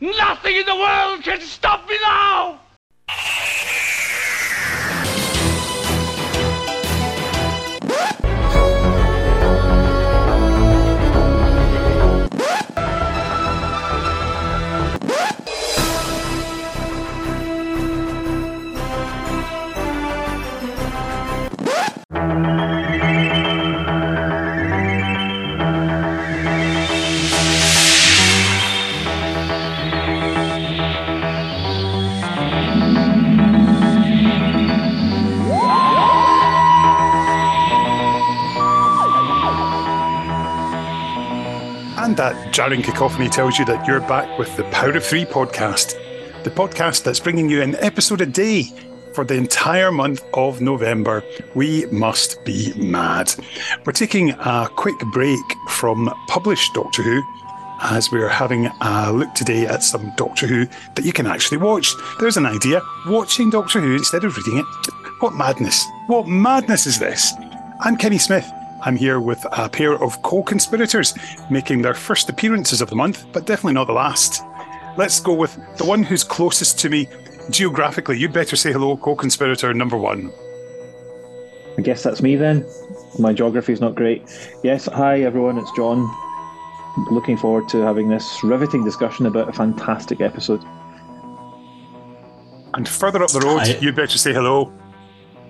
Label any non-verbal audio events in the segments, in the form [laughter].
Nothing in the world can stop me now! That jarring cacophony tells you that you're back with the Power of Three podcast, the podcast that's bringing you an episode a day for the entire month of November. We must be mad. We're taking a quick break from published Doctor Who as we're having a look today at some Doctor Who that you can actually watch. There's an idea watching Doctor Who instead of reading it. What madness! What madness is this? I'm Kenny Smith. I'm here with a pair of co conspirators making their first appearances of the month, but definitely not the last. Let's go with the one who's closest to me geographically. You'd better say hello, co conspirator number one. I guess that's me then. My geography is not great. Yes, hi everyone, it's John. Looking forward to having this riveting discussion about a fantastic episode. And further up the road, Hi. you'd better say hello.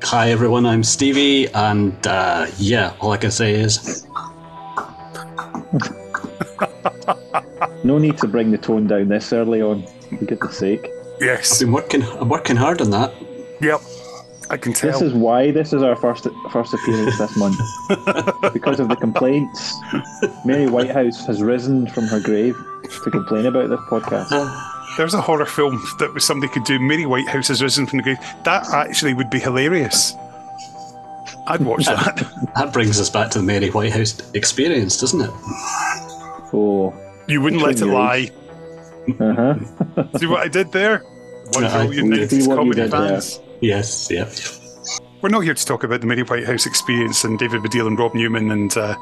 Hi everyone, I'm Steevie, and uh, yeah, all I can say is [laughs] No need to bring the tone down this early on, for goodness sake. Yes, I've been working. I'm working hard on that. Yep. I can tell. This is why this is our first first appearance this month. [laughs] because of the complaints. Mary Whitehouse has risen from her grave to complain about this podcast. There's a horror film that was somebody could do. Mary Whitehouse has risen from the grave. That actually would be hilarious. I'd watch that. That brings us back to the Mary Whitehouse experience, doesn't it? Oh, You wouldn't let it lie. uh huh. [laughs] See what I did there? One No, for all I- you we 90s see what you comedy did there. fans. Yes. Yep. We're not here to talk about the Mary Whitehouse experience and David Baddiel and Rob Newman and uh,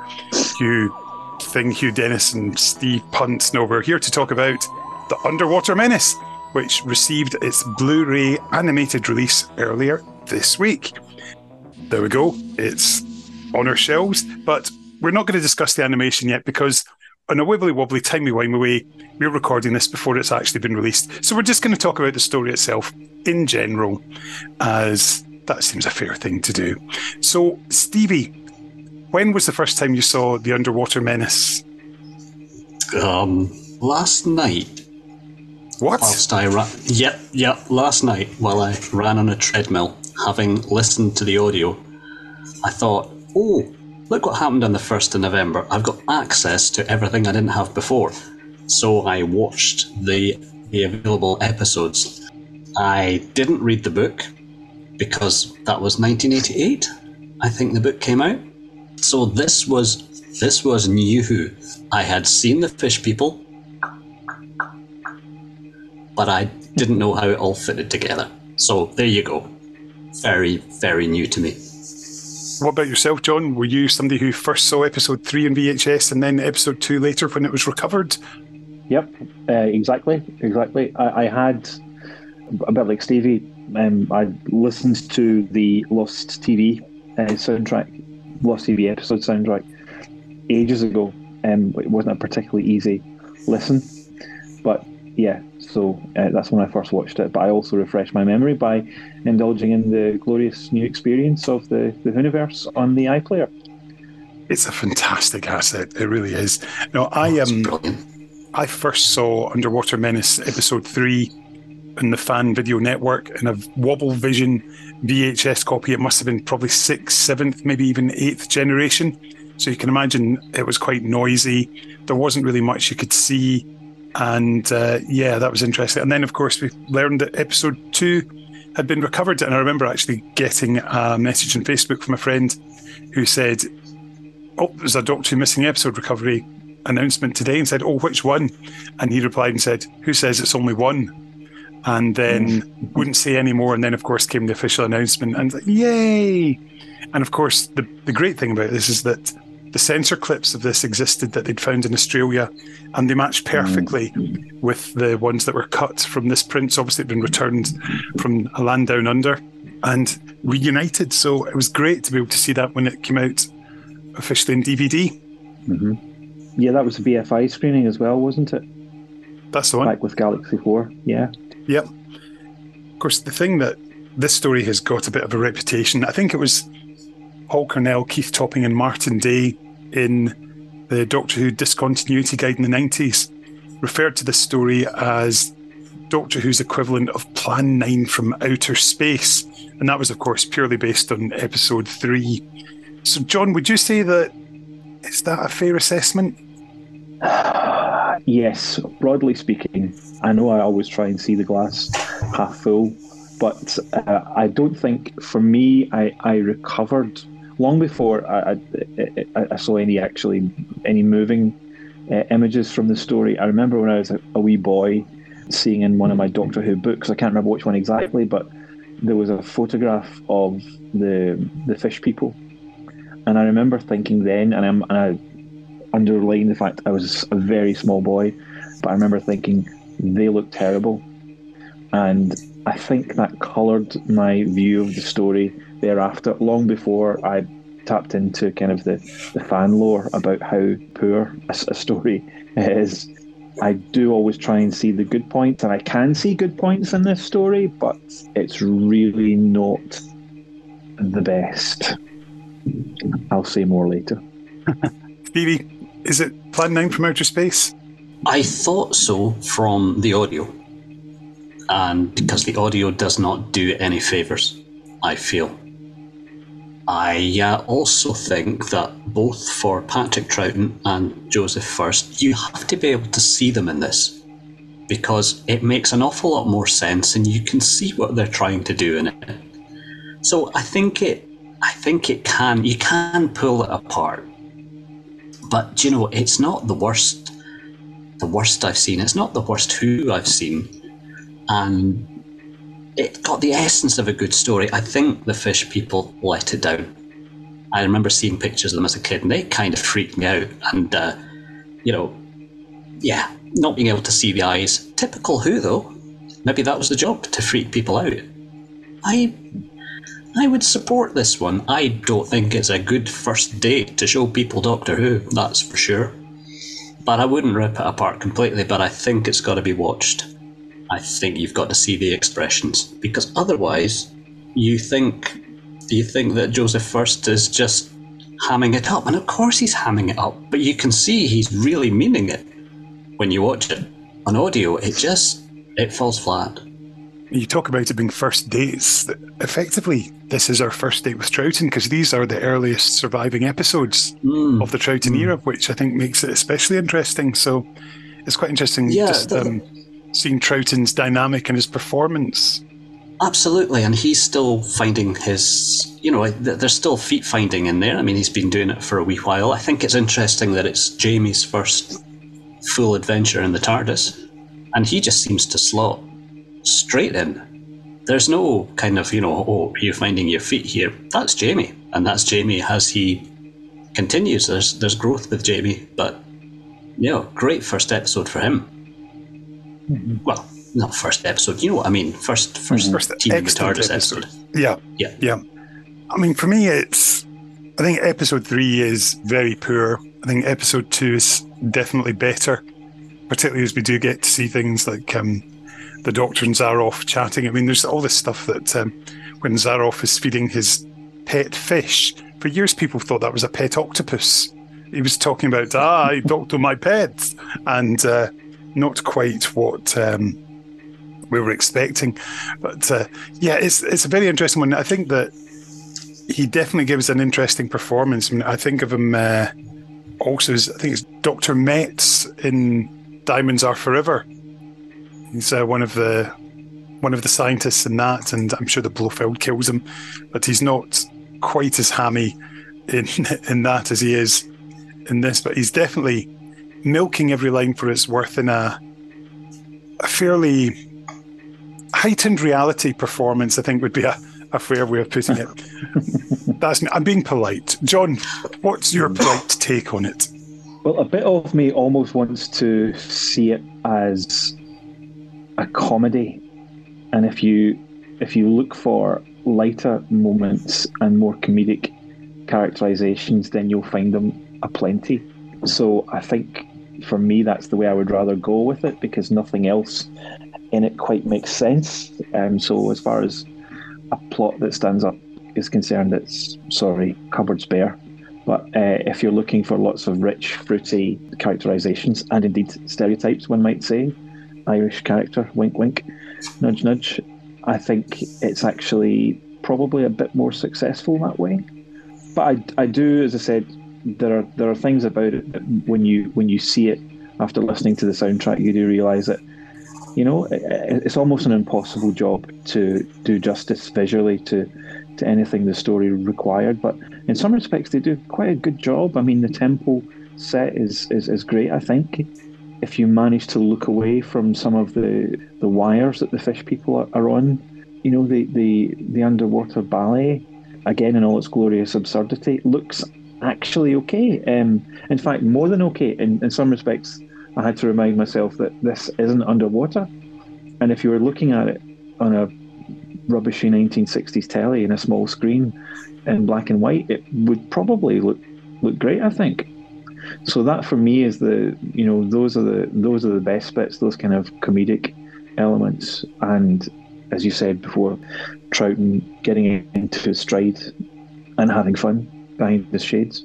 Hugh Thing, Hugh Dennis and Steve Punt. No, we're here to talk about The Underwater Menace, which received its Blu ray animated release earlier this week. There we go. It's on our shelves, but we're not going to discuss the animation yet because on a wibbly wobbly, timey wimey way, we're recording this before it's actually been released. So we're just going to talk about the story itself in general, as that seems a fair thing to do. So, Steevie, when was the first time you saw The Underwater Menace? Um, last night, What? whilst I yep, yep, last night while I ran on a treadmill, having listened to the audio, I thought, oh, look what happened on the first of November. I've got access to everything I didn't have before, so I watched the the available episodes. I didn't read the book because that was 1988. I think the book came out. So this was this was new. I had seen the fish people, but I didn't know how it all fitted together. So there you go. Very, very new to me. What about yourself, John? Were you somebody who first saw episode three in VHS and then episode two later when it was recovered? Yep, uh, exactly, exactly. I, I had a bit like Steevie. Um, I listened to the Lost TV uh, soundtrack, Lost TV episode soundtrack, ages ago. Um, it wasn't a particularly easy listen, but yeah. So uh, that's when I first watched it. But I also refreshed my memory by indulging in the glorious new experience of the the Universe on the iPlayer. It's a fantastic asset. It really is. No, I It's um. I first saw Underwater Menace episode three in the Fan Video Network in a Wobble Vision VHS copy. It must have been probably sixth, seventh, maybe even eighth generation. So you can imagine it was quite noisy. There wasn't really much you could see. And uh, yeah, that was interesting. And then, of course, we learned that episode two had been recovered. And I remember actually getting a message on Facebook from a friend who said, Oh, there's a Doctor Who missing episode recovery announcement today and said, Oh, which one? And he replied and said, Who says it's only one? And then wouldn't say any more. And then, of course, came the official announcement and like, yay! And of course, the, the great thing about this is that the censor clips of this existed that they'd found in Australia, and they matched perfectly with the ones that were cut from this print. So obviously, it'd been returned from a land down under and reunited. So it was great to be able to see that when it came out officially in DVD. Mm-hmm. Yeah, that was a BFI screening as well, wasn't it? That's the one. Back with Galaxy 4, yeah. Yep. Of course, the thing that this story has got a bit of a reputation, I think it was Paul Cornell, Keith Topping, and Martin Day in the Doctor Who Discontinuity Guide in the 90s referred to this story as Doctor Who's equivalent of Plan 9 from outer space. And that was, of course, purely based on episode 3. So, John, would you say that is that a fair assessment? [sighs] yes, broadly speaking. I know I always try and see the glass half full, but uh, I don't think, for me, I, I recovered long before I, I, I saw any actually any moving uh, images from the story. I remember when I was a, a, wee boy seeing in one of my Doctor Who books. I can't remember which one exactly, but there was a photograph of the the fish people, and I remember thinking then, and, I'm, and I underlying the fact I was a very small boy, but I remember thinking they look terrible, and I think that coloured my view of the story thereafter, long before I tapped into kind of the, the fan lore about how poor a, a story [laughs] is. I do always try and see the good points, and I can see good points in this story, but it's really not the best. I'll say more later. [laughs] Steevie, is it Plan 9 from Outer Space? I thought so from the audio. And because the audio does not do any favours, I feel. I uh, also think that both for Patrick Troughton and Joseph Furst, you have to be able to see them in this because it makes an awful lot more sense and you can see what they're trying to do in it. So I think it I think it can you can pull it apart. But you know, it's not the worst the worst I've seen. It's not the worst who I've seen. And it got the essence of a good story. I think the fish people let it down. I remember seeing pictures of them as a kid, and they kind of freaked me out. And uh, you know, yeah, not being able to see the eyes. Typical Who though. Maybe that was the job to freak people out. I, I would support this one. I don't think it's a good first date to show people Doctor Who. That's for sure. But I wouldn't rip it apart completely. But I think it's got to be watched. I think you've got to see the expressions because otherwise, you think you think that Joseph Furst is just hamming it up, and of course he's hamming it up, but you can see he's really meaning it when you watch it on audio. It just it falls flat. You talk about it being first dates. Effectively, this is our first date with Troughton because these are the earliest surviving episodes mm. of the Troughton mm. era, which I think makes it especially interesting. So it's quite interesting. Yeah, just, the, um, seeing Troughton's dynamic and his performance. Absolutely, and he's still finding his, you know, there's still feet finding in there. I mean, he's been doing it for a wee while. I think it's interesting that it's Jamie's first full adventure in the TARDIS, and he just seems to slot straight in. There's no kind of, you know, oh, you're finding your feet here? That's Jamie, and that's Jamie as he continues. There's there's growth with Jamie, but you know, great first episode for him. Mm-hmm. Well, not first episode. You know what I mean? First, first, mm-hmm. first Team TARDIS episode. episode. Yeah, yeah, yeah. I mean, for me, it's. I think episode three is very poor. I think episode two is definitely better, particularly as we do get to see things like um, the Doctor and Zaroff chatting. I mean, there's all this stuff that um, when Zaroff is feeding his pet fish, for years people thought that was a pet octopus. He was talking about, ah, I doctor my pet. And uh, not quite what um, we were expecting. But uh, yeah, it's it's a very interesting one. I think that he definitely gives an interesting performance. I, mean, I think of him uh, also as I think it's Doctor Metz in Diamonds Are Forever. He's uh, one of the one of the scientists in that, and I'm sure the Blofeld kills him, but he's not quite as hammy in [laughs] in that as he is in this. But he's definitely milking every line for its worth in a, a fairly heightened reality performance, I think would be a, a fair way of putting it. [laughs] That's. I'm being polite. John, what's your polite take on it? Well, a bit of me almost wants to see it as a comedy, and if you if you look for lighter moments and more comedic characterizations, then you'll find them aplenty. So I think for me, that's the way I would rather go with it because nothing else in it quite makes sense. Um, so as far as a plot that stands up is concerned, it's sorry, cupboard's bare. But uh, if you're looking for lots of rich, fruity characterizations and indeed stereotypes, one might say, Irish character, wink, wink, nudge, nudge, I think it's actually probably a bit more successful that way. But I, I do, as I said, there are there are things about it when you when you see it after listening to the soundtrack, you do realise that you know it's almost an impossible job to do justice visually to to anything the story required. But in some respects, they do quite a good job. I mean, the temple set is is, is great. I think if you manage to look away from some of the the wires that the fish people are, are on, you know, the the the underwater ballet again in all its glorious absurdity looks actually okay. Um, in fact, more than okay. In, in some respects, I had to remind myself that this isn't underwater. And if you were looking at it on a rubbishy 1960s telly in a small screen in black and white, it would probably look look great. I think. So that for me is the you know those are the those are the best bits. Those kind of comedic elements, and as you said before, Troughton getting into his stride and having fun behind the shades.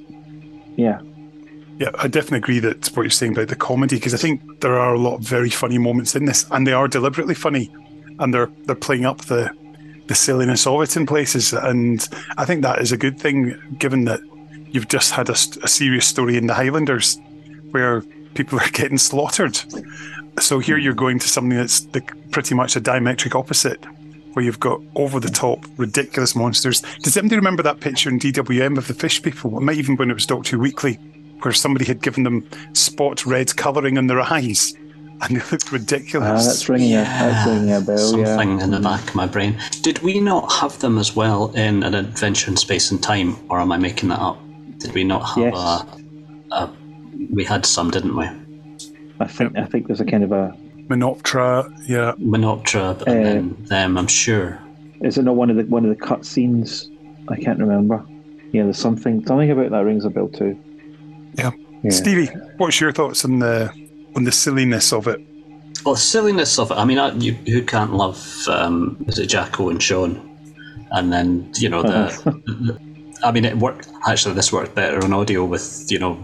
Yeah. Yeah, I definitely agree that what you're saying about the comedy because I think there are a lot of very funny moments in this, and they are deliberately funny, and they're they're playing up the the silliness of it in places, and I think that is a good thing given that you've just had a, a serious story in the Highlanders where people [laughs] are getting slaughtered. So here you're going to something that's the, pretty much a diametric opposite where you've got over the top, ridiculous monsters. Does anybody remember that picture in DWM of the fish people? It might even when it was Doctor Who Weekly, where somebody had given them spot red colouring in their eyes. And they looked ridiculous. Ah, that's ringing a that's ringing a bell. Something yeah. in the back of my brain. Did we not have them as well in an adventure in space and time, or am I making that up? Did we not have Yes. a, a? We had some, didn't we? I think I think there's a kind of a Menoptra, yeah. Menoptra, but Uh, then them, I'm sure. is it not one of the one of the cut scenes? I can't remember. Yeah, there's something something about that rings a bell too. Yeah. Yeah. Steevie, what's your thoughts on the on the silliness of it? Well, the silliness of it. I mean, I, you, who can't love? Um, is it Jacko and Sean? And then you know the. [laughs] I mean, it worked. Actually, this worked better on audio with you know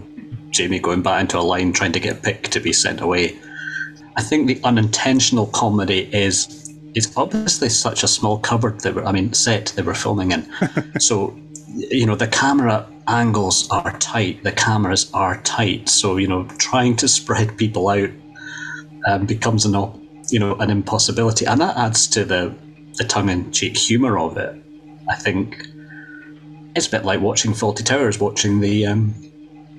Jamie going back into a line trying to get picked to be sent away. I think the unintentional comedy is it's obviously such a small cupboard that were, I mean set they were filming in. [laughs] so you know the camera angles are tight, the cameras are tight. So you know trying to spread people out um, becomes an you know an impossibility, and that adds to the the tongue in cheek humour of it. I think it's a bit like watching Fawlty Towers, watching the um,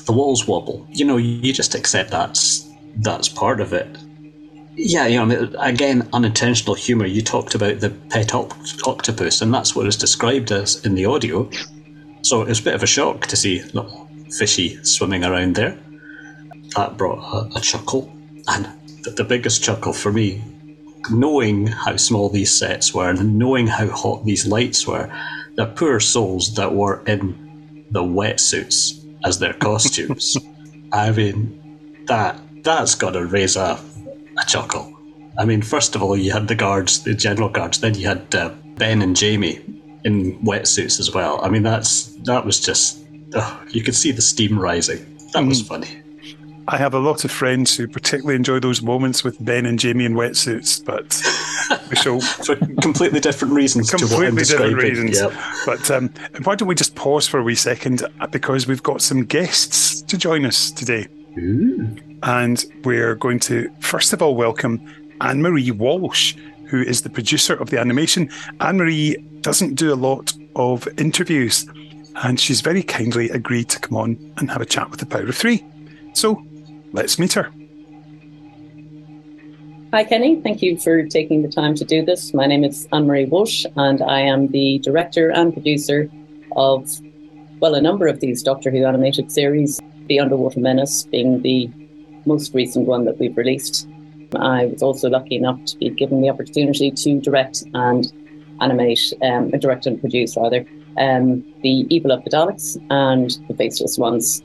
the walls wobble. You know, you just accept that's that's part of it. Yeah, you know, I mean, again, unintentional humour. You talked about the pet oct- octopus, and that's what it's described as in the audio. So it was a bit of a shock to see little fishy swimming around there. That brought a, a chuckle, and the, the biggest chuckle for me, knowing how small these sets were and knowing how hot these lights were, the poor souls that were in the wetsuits as their costumes. [laughs] I mean, that that's got to raise a, a chuckle. I mean, first of all, you had the guards, the general guards. Then you had uh, Ben and Jamie in wetsuits as well. I mean, that's that was just ugh, you could see the steam rising. That was funny. I have a lot of friends who particularly enjoy those moments with Ben and Jamie in wetsuits, but we [laughs] shall For completely different reasons. to what I'm completely different reasons. Yep. But um, why don't we just pause for a wee second uh, because we've got some guests to join us today. And we're going to, first of all, welcome Anne Marie Walsh, who is the producer of the animation. Anne Marie doesn't do a lot of interviews, and she's very kindly agreed to come on and have a chat with the Power of Three. So let's meet her. Hi, Kenny. Thank you for taking the time to do this. My name is Anne Marie Walsh, and I am the director and producer of, well, a number of these Doctor Who animated series, The Underwater Menace being the most recent one that we've released. I was also lucky enough to be given the opportunity to direct and animate, um, direct and produce rather, um, The Evil of the Daleks and The Faceless Ones.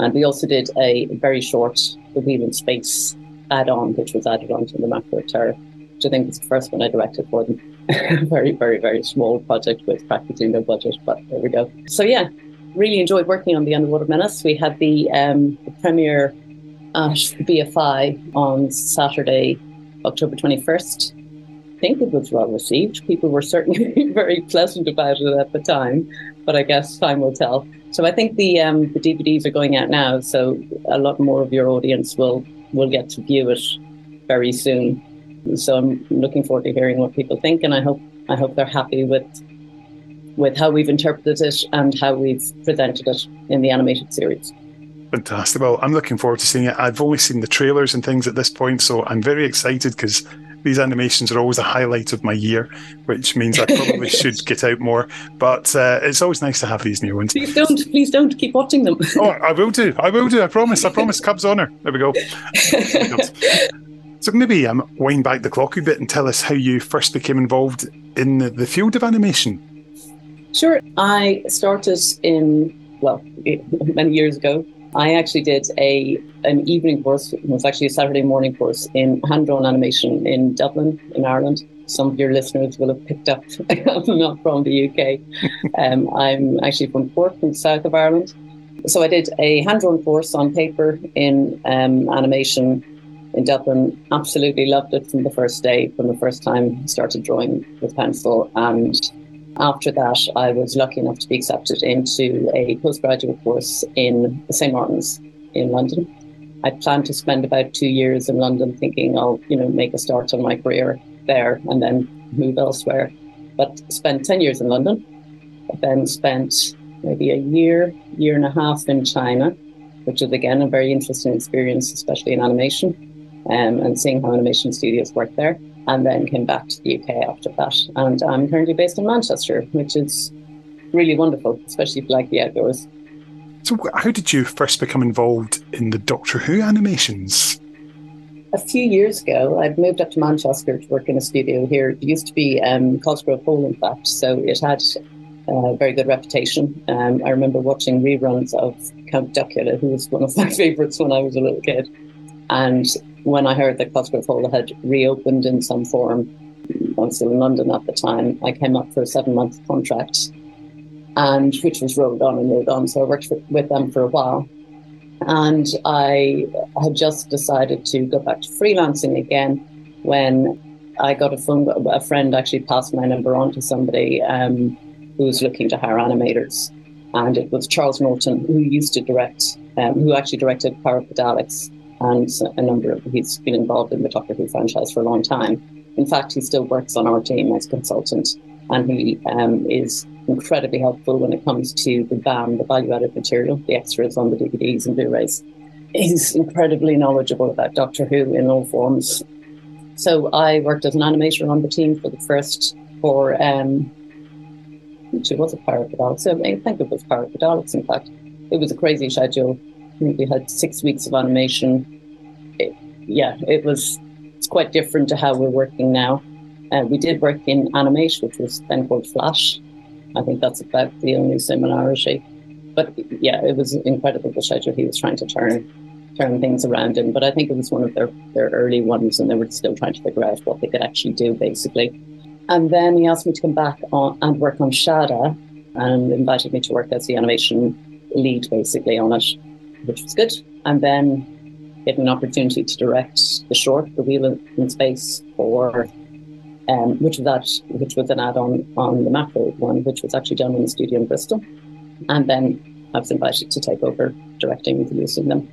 And we also did a very short The Wheel in Space add-on, which was added on to the Macra Terror, which I think was the first one I directed for them. [laughs] very, very, very small project with practically no budget, but there we go. So yeah, really enjoyed working on the Underwater Menace. We had the, um, the premiere at BFI on Saturday, October 21st. I think it was well received. People were certainly [laughs] very pleasant about it at the time, but I guess time will tell. So I think the um, the DVDs are going out now, so a lot more of your audience will will get to view it very soon. So I'm looking forward to hearing what people think, and I hope I hope they're happy with with how we've interpreted it and how we've presented it in the animated series. Fantastic. Well, I'm looking forward to seeing it. I've only seen the trailers and things at this point, so I'm very excited because these animations are always a highlight of my year, which means I probably [laughs] should get out more. But uh, it's always nice to have these new ones. Please don't, please don't keep watching them. [laughs] oh, I will do. I will do. I promise. I promise. Cubs honor. There we go. [laughs] so maybe um, wind back the clock a bit and tell us how you first became involved in the, the field of animation. Sure. I started in well many years ago I actually did a an evening course. It was actually a Saturday morning course in hand drawn animation in Dublin, in Ireland. Some of your listeners will have picked up. [laughs] I'm not from the UK. [laughs] Um, I'm actually from Cork, in the south of Ireland. So I did a hand drawn course on paper in um, animation in Dublin. Absolutely loved it from the first day, from the first time I started drawing with pencil, and after that, I was lucky enough to be accepted into a postgraduate course in St Martin's in London. I planned to spend about two years in London, thinking I'll, you know, make a start on my career there and then move elsewhere. But spent ten years in London. Then spent maybe a year, year and a half in China, which is again a very interesting experience, especially in animation, um, and seeing how animation studios work there and then came back to the UK after that. And I'm currently based in Manchester, which is really wonderful, especially if you like the outdoors. So, how did you first become involved in the Doctor Who animations? A few years ago, I'd moved up to Manchester to work in a studio here. It used to be um, Cosgrove Hall, in fact, so it had a very good reputation. Um, I remember watching reruns of Count Duckula, who was one of [laughs] my favourites when I was a little kid. And when I heard that Cosgrove Hall had reopened in some form, I was still in London at the time, I came up for a seven month contract, and which was rolled on and rolled on. So I worked for, with them for a while. And I had just decided to go back to freelancing again when I got a phone. A friend actually passed my number on to somebody um, who was looking to hire animators, and it was Charles Norton who used to direct, um, who actually directed Daleks and a number of he's been involved in the Doctor Who franchise for a long time. In fact, he still works on our team as consultant, and he um, is incredibly helpful when it comes to the VAM, the value-added material, the extras on the DVDs and Blu-rays. He's incredibly knowledgeable about Doctor Who in all forms. So I worked as an animator on the team for the first for um, actually was a the Daleks? I think it was Daleks. In fact, it was a crazy schedule we had six weeks of animation. Yeah, it was it's quite different to how we're working now. Uh, we did work in Animate, which was then called Flash. I think that's about the only similarity. But yeah, it was incredible the schedule he was trying to turn turn things around in. But I think it was one of their, their early ones and they were still trying to figure out what they could actually do basically. And then he asked me to come back on and work on Shada and invited me to work as the animation lead basically on it which was good. And then get an opportunity to direct the short, The Wheel in Space, for um, which was that, which was an add-on on the Macra one, which was actually done in the studio in Bristol. And then I was invited to take over directing and producing them.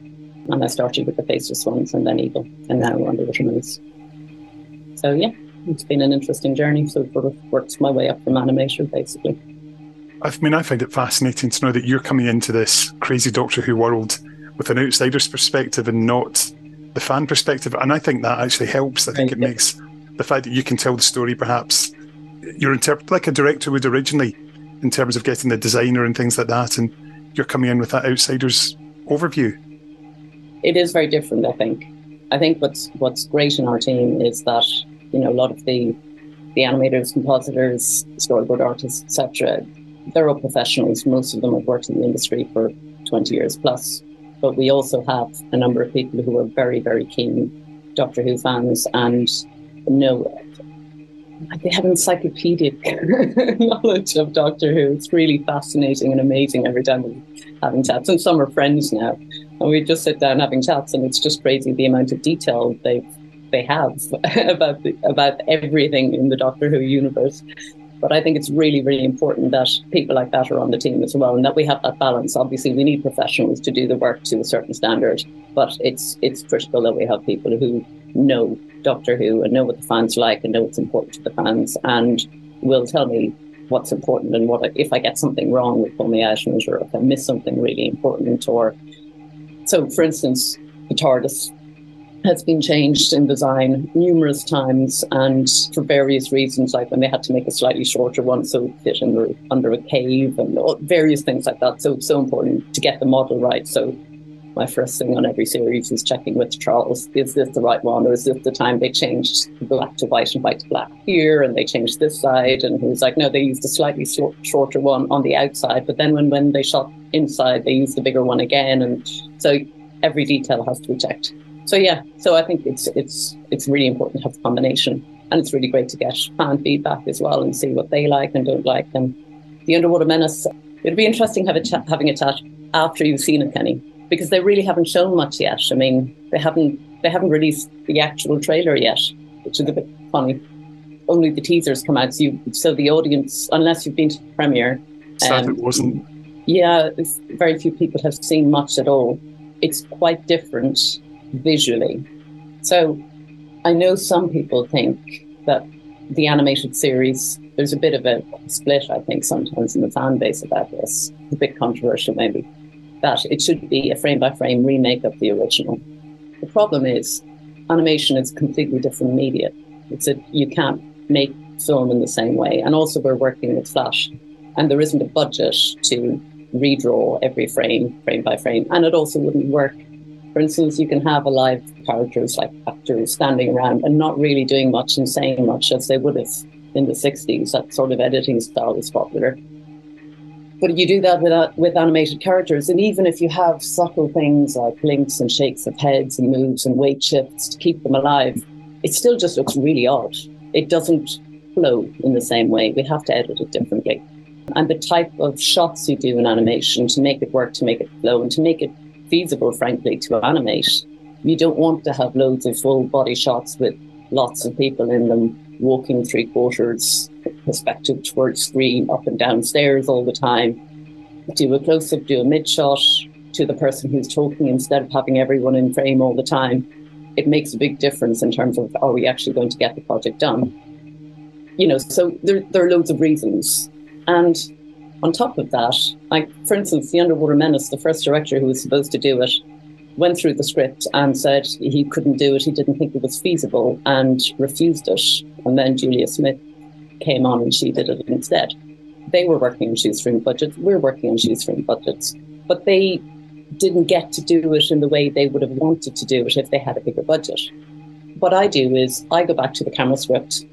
And I started with the Faceless Ones and then Evil, and now on the. So yeah, it's been an interesting journey. So sort of worked my way up from animation, basically. I mean, I find it fascinating to know that you're coming into this crazy Doctor Who world with an outsider's perspective and not the fan perspective, and I think that actually helps. I think it makes the fact that you can tell the story perhaps you're interpret like a director would originally in terms of getting the designer and things like that, and you're coming in with that outsider's overview. it is very different. I think. I think what's what's great in our team is that you know a lot of the the animators, compositors, storyboard artists, etc. They're all professionals. Most of them have worked in the industry for twenty years plus. But we also have a number of people who are very, very keen Doctor Who fans and know like they have encyclopedic [laughs] knowledge of Doctor Who. It's really fascinating and amazing every time we're having chats. And some are friends now and we just sit down having chats, and it's just crazy the amount of detail they they have [laughs] about the, about everything in the Doctor Who universe. But I think it's really, really important that people like that are on the team as well, and that we have that balance. Obviously, we need professionals to do the work to a certain standard, but it's it's critical that we have people who know Doctor Who and know what the fans like and know what's important to the fans, and will tell me what's important and what I, if I get something wrong, will pull me out and or if I miss something really important or so, for instance, the TARDIS has been changed in design numerous times, and for various reasons, like when they had to make a slightly shorter one so it fit under, under a cave and various things like that. So, it's so important to get the model right. So, my first thing on every series is checking with Charles is this the right one, or is this the time they changed black to white and white to black here, and they changed this side? And he was like, no, they used a slightly short, shorter one on the outside, but then when, when they shot inside, they used the bigger one again. And so every detail has to be checked. So yeah, so I think it's it's it's really important to have a combination, and it's really great to get fan feedback as well and see what they like and don't like. And the Underwater Menace, it'd be interesting have a chat, having a chat after you've seen it, Kenny, because they really haven't shown much yet. I mean, they haven't they haven't released the actual trailer yet, which is a bit funny. Only the teasers come out, so, you, so the audience, unless you've been to the premiere, Sad Um, it wasn't. yeah, very few people have seen much at all. It's quite different visually. So I know some people think that the animated series, there's a bit of a split, I think, sometimes in the fan base about this. A bit controversial, maybe, that it should be a frame by frame remake of the original. The problem is, animation is completely different media. It's a, you can't make film in the same way. And also, we're working with Flash, and there isn't a budget to redraw every frame, frame by frame, and it also wouldn't work. For instance, you can have alive characters like actors standing around and not really doing much and saying much as they would have in the 60s. That sort of editing style is popular. But you do that with, uh, with animated characters, and even if you have subtle things like blinks and shakes of heads and moves and weight shifts to keep them alive, it still just looks really odd. It doesn't flow in the same way. We have to edit it differently and the type of shots you do in animation to make it work, to make it flow, and to make it feasible, frankly, to animate. You don't want to have loads of full body shots with lots of people in them walking three quarters perspective towards screen, up and down stairs all the time. Do a close up, do a mid shot to the person who's talking instead of having everyone in frame all the time. It makes a big difference in terms of are we actually going to get the project done? You know, so there, there are loads of reasons and on top of that, like for instance, the Underwater Menace, the first director who was supposed to do it, went through the script and said he couldn't do it, he didn't think it was feasible, and refused it. And then Julia Smith came on and she did it instead. They were working on shoestring budgets, we're working on shoestring budgets, but they didn't get to do it in the way they would have wanted to do it if they had a bigger budget. What I do is I go back to the camera script.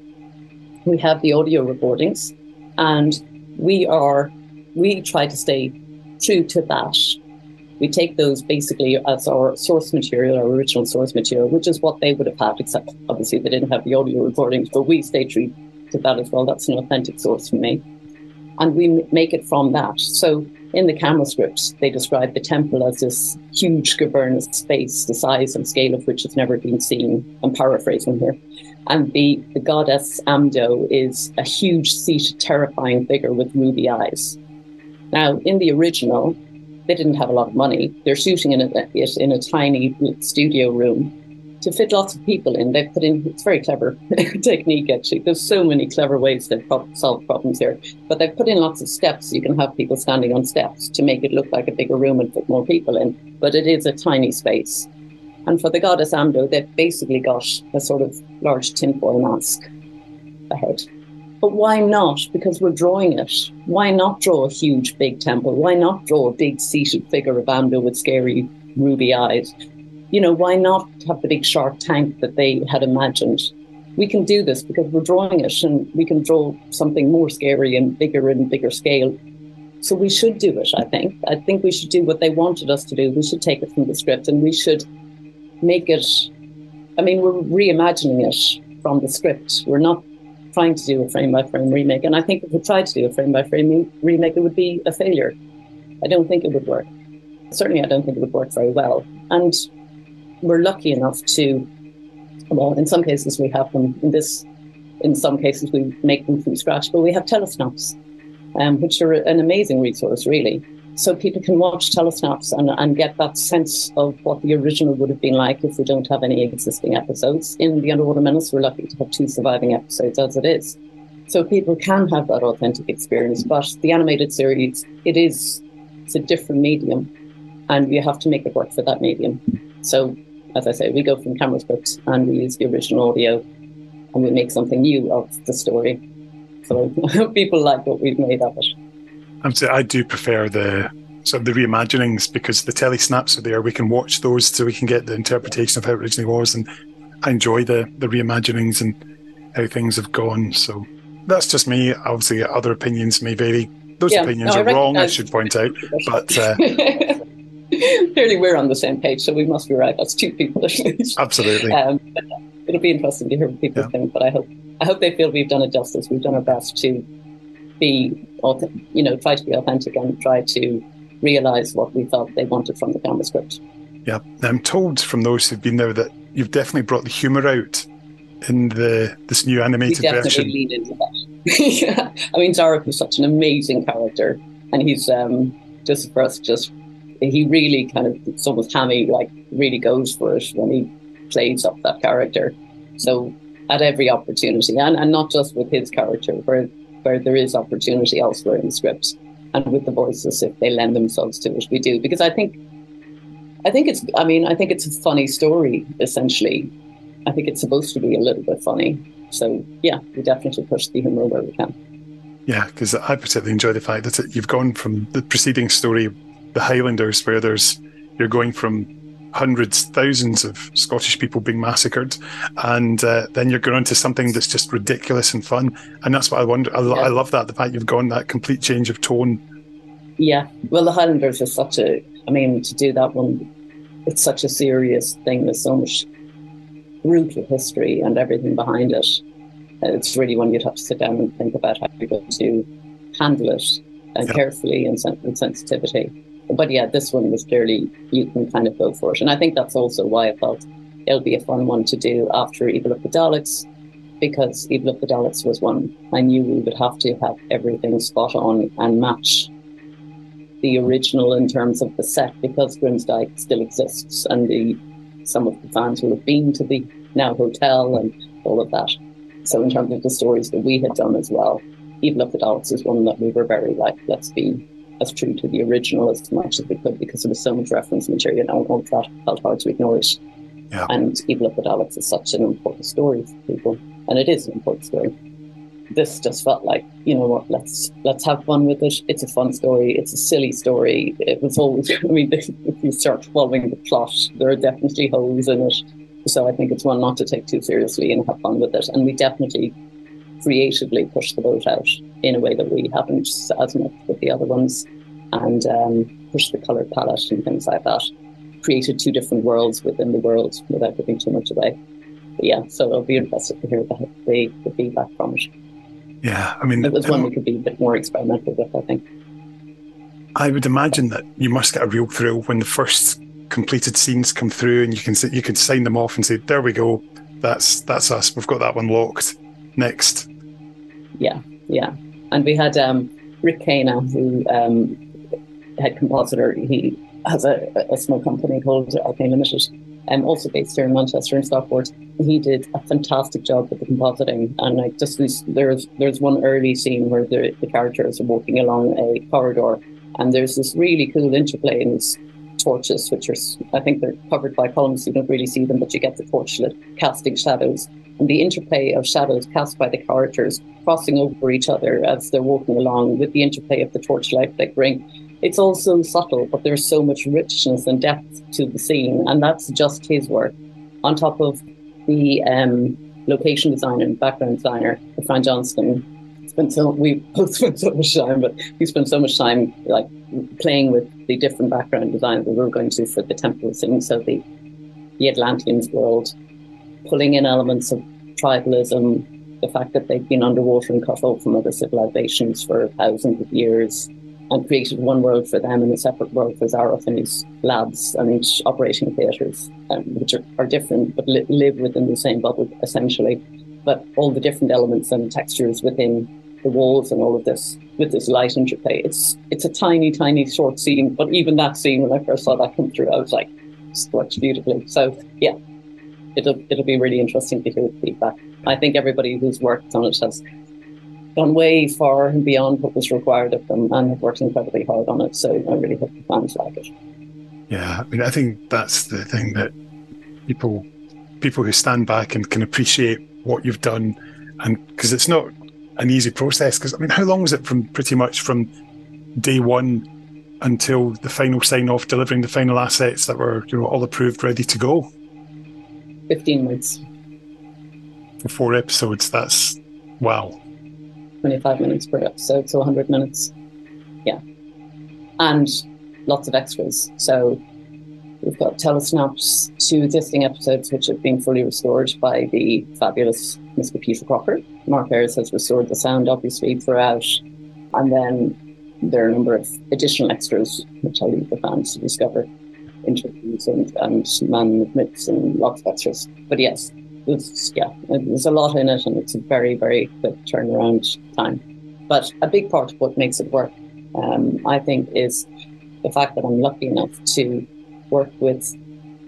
We have the audio recordings, and we are we try to stay true to that. We take those basically as our source material, our original source material, which is what they would have had, except obviously they didn't have the audio recordings, but we stay true to that as well. That's an authentic source for me. And we make it from that. So in the camera scripts, they describe the temple as this huge cavernous space, the size and scale of which has never been seen. I'm paraphrasing here. And the, the goddess Amdo is a huge seated, terrifying figure with ruby eyes. Now, in the original, they didn't have a lot of money. They're shooting in a, it in a tiny studio room to fit lots of people in. They've put in, it's very clever [laughs] technique actually. There's so many clever ways pro- solve problems here. But they've put in lots of steps. You can have people standing on steps to make it look like a bigger room and put more people in. But it is a tiny space. And for the goddess Amdo, they've basically got a sort of large tinfoil mask ahead. But why not? Because we're drawing it. Why not draw a huge big temple? Why not draw a big seated figure of Amdo with scary ruby eyes? You know, why not have the big shark tank that they had imagined? We can do this because we're drawing it and we can draw something more scary and bigger and bigger scale. So we should do it, I think. I think we should do what they wanted us to do. We should take it from the script and we should make it. I mean, we're reimagining it from the script. We're not trying to do a frame by frame remake. And I think if we tried to do a frame by frame remake, it would be a failure. I don't think it would work. Certainly, I don't think it would work very well. And we're lucky enough to, well, in some cases we have them. In this, in some cases we make them from scratch, but we have telesnaps, um, which are an amazing resource, really so people can watch telesnaps and, and get that sense of what the original would have been like if we don't have any existing episodes. In The Underwater Menace, we're lucky to have two surviving episodes as it is. So people can have that authentic experience. But the animated series, it is it's a different medium and you have to make it work for that medium. So as I say, we go from camera scripts and we use the original audio and we make something new of the story. So [laughs] people like what we've made of it. I'm saying I do prefer the sort of the reimaginings because the telesnaps are there. We can watch those so we can get the interpretation of how it originally was, and I enjoy the the reimaginings and how things have gone. So that's just me. Obviously, other opinions may vary. Those yeah, opinions no, are wrong. I should point out, but. Uh, [laughs] Clearly, we're on the same page, so we must be right. That's two people at [laughs] least. Absolutely. Um, it'll be interesting to hear what people yeah. think, but I hope I hope they feel we've done it justice. We've done our best to be, you know, try to be authentic and try to realize what we felt they wanted from the camera script. Yeah, I'm told from those who've been there that you've definitely brought the humour out in the this new animated version. Lean into that. yeah. [laughs] I mean, Zaroff is such an amazing character, and he's um, just for us, just he really kind of it's almost hammy, like really goes for it when he plays up that character. So at every opportunity, and, and not just with his character, where where there is opportunity elsewhere in the script and with the voices if they lend themselves to it we do. Because i think i think it's i mean i think it's a funny story essentially. I think it's supposed to be a little bit funny. So yeah we definitely push the humor where we can. Yeah because i particularly enjoy the fact that you've gone from the preceding story the highlanders where there's you're going from hundreds, thousands of Scottish people being massacred, and uh, then you're going to something that's just ridiculous and fun, and that's what I wonder. I, yeah. I, love that the fact you've gone that complete change of tone. Yeah, well, the Highlanders are such a. I mean, to do that one, it's such a serious thing. There's so much brutal history and everything behind it. It's really one you'd have to sit down and think about how you're going to handle it and yeah. carefully and with sensitivity but yeah, this one was clearly you can kind of go for it, and I think that's also why I felt it'll be a fun one to do after Evil of the Daleks, because Evil of the Daleks was one I knew we would have to have everything spot on and match the original in terms of the set, because Grimsdyke still exists, and the some of the fans will have been to the now hotel and all of that. So in terms of the stories that we had done as well, Evil of the Daleks is one that we were very like, let's be as true to the original as much as we could because there was so much reference material and all that felt hard to ignore it. Yeah. And Evil of the Daleks is such an important story for people, and it is an important story. This just felt like, you know what, let's let's have fun with it. It's a fun story. It's a silly story. It was always, [laughs] I mean, if you start following the plot, there are definitely holes in it. So I think it's one not to take too seriously and have fun with it. And we definitely creatively push the boat out in a way that we haven't as much with the other ones and um, push the color palette and things like that. Created two different worlds within the world without giving too much away. But yeah, so it'll be interesting to hear the, the, the feedback from it. Yeah, I mean, it was one we could be a bit more experimental with, I think. I would imagine that you must get a real thrill when the first completed scenes come through, and you can you can sign them off and say, "There we go, that's that's us. We've got that one locked." Next. Yeah, yeah, and we had um, Rick Kana, who um, head compositor. He has a, a small company called Arcane Limited, and um, also based here in Manchester and Stockport. He did a fantastic job with the compositing, and like just this, there's there's one early scene where the, the characters are walking along a corridor, and there's this really cool interplay, and it's torches, which are, I think they're covered by columns, you don't really see them, but you get the torchlight casting shadows. And the interplay of shadows cast by the characters crossing over each other as they're walking along with the interplay of the torchlight they bring. It's all so subtle, but there's so much richness and depth to the scene, and that's just his work. On top of the um, location designer and background designer, Fran Johnston, spent so we both [laughs] spent so much time, but we spent so much time like playing with the different background designs that we were going to for the temple scene. So the the Atlanteans world, pulling in elements of tribalism, the fact that they've been underwater and cut off from other civilizations for thousands of years, and created one world for them and a separate world for Zaroff and his labs and each operating theatres, um, which are, are different but li- live within the same bubble essentially. But all the different elements and textures within the walls and all of this with this light interplay. It's it's a tiny, tiny short scene, but even that scene when I first saw that come through, I was like, it's works beautifully. So yeah, it'll it'll be really interesting to hear the feedback. I think everybody who's worked on it has gone way far and beyond what was required of them and have worked incredibly hard on it. So I really hope the fans like it. Yeah, I mean, I think that's the thing that people people who stand back and can appreciate what you've done, and because it's not an easy process. Because I mean, how long was it from pretty much from day one until the final sign off, delivering the final assets that were you know all approved, ready to go? Fifteen months. For four episodes, that's wow. 25 minutes per episode, so 100 minutes. Yeah. And lots of extras. So we've got telesnaps to existing episodes which have been fully restored by the fabulous Mr. Peter Crocker. Mark Ayres has restored the sound, obviously, throughout. And then there are a number of additional extras, which I'll leave the fans to discover interviews and, and man myths and lots of extras. But yes, it's, yeah, there's a lot in it, and it's a very, very quick turnaround time. But a big part of what makes it work, um, I think, is the fact that I'm lucky enough to work with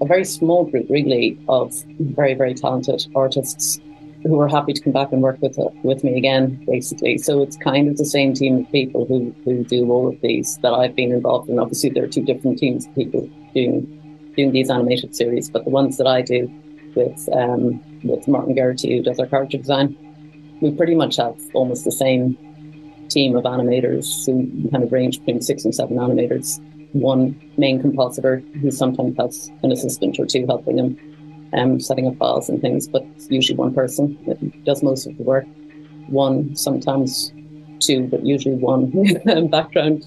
a very small group, really, of very, very talented artists who are happy to come back and work with with me again, basically. So it's kind of the same team of people who, who do all of these that I've been involved in. Obviously, there are two different teams of people doing doing these animated series, but the ones that I do with um, with Martin Geraghty, who does our character design. We pretty much have almost the same team of animators who kind of range between six and seven animators. One main compositor who sometimes has an assistant or two helping him, um, setting up files and things, but usually one person that does most of the work. One, sometimes two, but usually one [laughs] background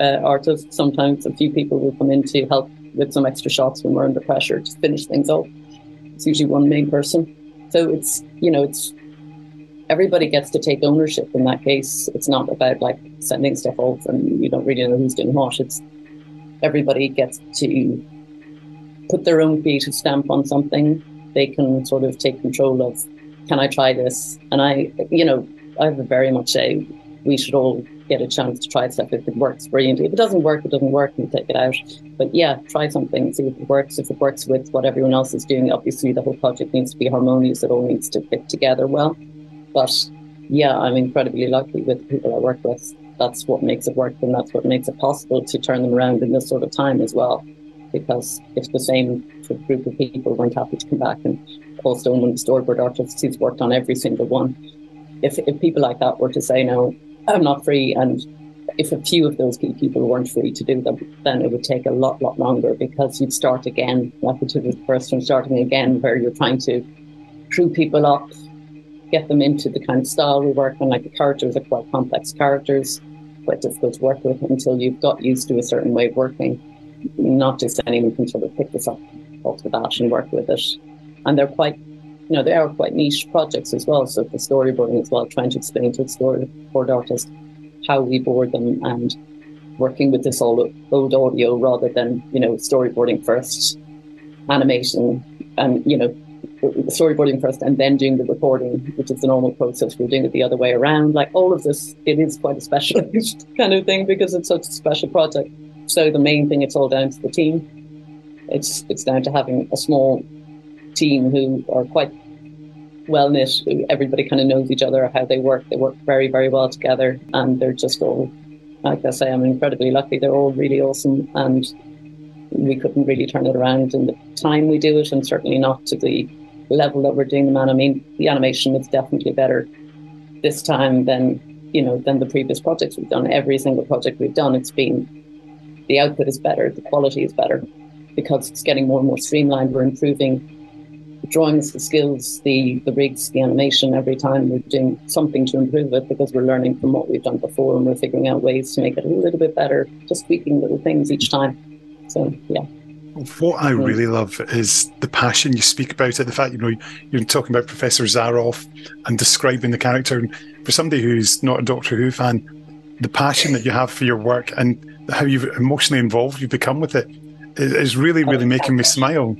uh, artist. Sometimes a few people will come in to help with some extra shots when we're under pressure to finish things off. It's usually one main person. So it's, you know, it's everybody gets to take ownership in that case. It's not about like sending stuff off and you don't really know who's doing what. It's everybody gets to put their own creative stamp on something. They can sort of take control of, can I try this? And I, you know, I very much a, we should all get a chance to try stuff if it works brilliantly. If it doesn't work, it doesn't work, and take it out. But yeah, try something, see if it works. If it works with what everyone else is doing, obviously the whole project needs to be harmonious. It all needs to fit together well. But yeah, I'm incredibly lucky with the people I work with. That's what makes it work, and that's what makes it possible to turn them around in this sort of time as well. Because if the same group of people weren't happy to come back, and Paul Stone, one of the storyboard artists, he's worked on every single one. If, if people like that were to say, no, I'm not free. And if a few of those key people weren't free to do them, then it would take a lot, lot longer because you'd start again, like the first one, starting again, where you're trying to crew people up, get them into the kind of style we work on. Like the characters are quite complex characters, quite difficult to work with until you've got used to a certain way of working. Not just anyone can sort of pick this up off the bat and work with it. And they're quite you know, they are quite niche projects as well. So for storyboarding as well, trying to explain to a storyboard artist how we board them and working with this old, old audio rather than, you know, storyboarding first, animation, and, you know, storyboarding first and then doing the recording, which is the normal process. We're doing it the other way around. Like all of this, it is quite a specialized [laughs] kind of thing because it's such a special project. So the main thing, it's all down to the team. It's it's down to having a small team who are quite well knit. Everybody kind of knows each other, how they work. They work very, very well together, and they're just all, like I say, I'm incredibly lucky. They're all really awesome, and we couldn't really turn it around in the time we do it, and certainly not to the level that we're doing the man. I mean, the animation is definitely better this time than you know than the previous projects we've done. Every single project we've done, it's been the output is better, the quality is better because it's getting more and more streamlined. We're improving the drawings, the skills, the the rigs, the animation. Every time we're doing something to improve it because we're learning from what we've done before and we're figuring out ways to make it a little bit better, just tweaking little things each time. So yeah. What I really love is the passion you speak about it. The fact you know you're talking about Professor Zaroff and describing the character. And for somebody who's not a Doctor Who fan, the passion that you have for your work and how you've emotionally involved you've become with it is really, really making me smile.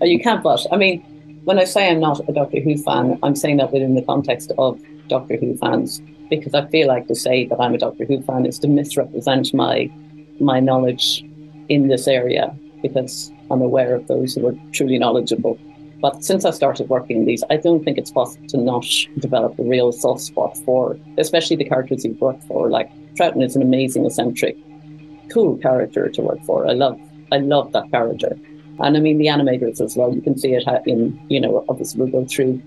Oh, you can't but. I mean, when I say I'm not a Doctor Who fan, I'm saying that within the context of Doctor Who fans, because I feel like to say that I'm a Doctor Who fan is to misrepresent my my knowledge in this area because I'm aware of those who are truly knowledgeable. But since I started working in these, I don't think it's possible to not develop a real soft spot for, especially the characters you've worked for. Like Troughton is an amazing, eccentric, cool character to work for. I love, I love that character, and I mean the animators as well. You can see it in, you know, obviously we'll go through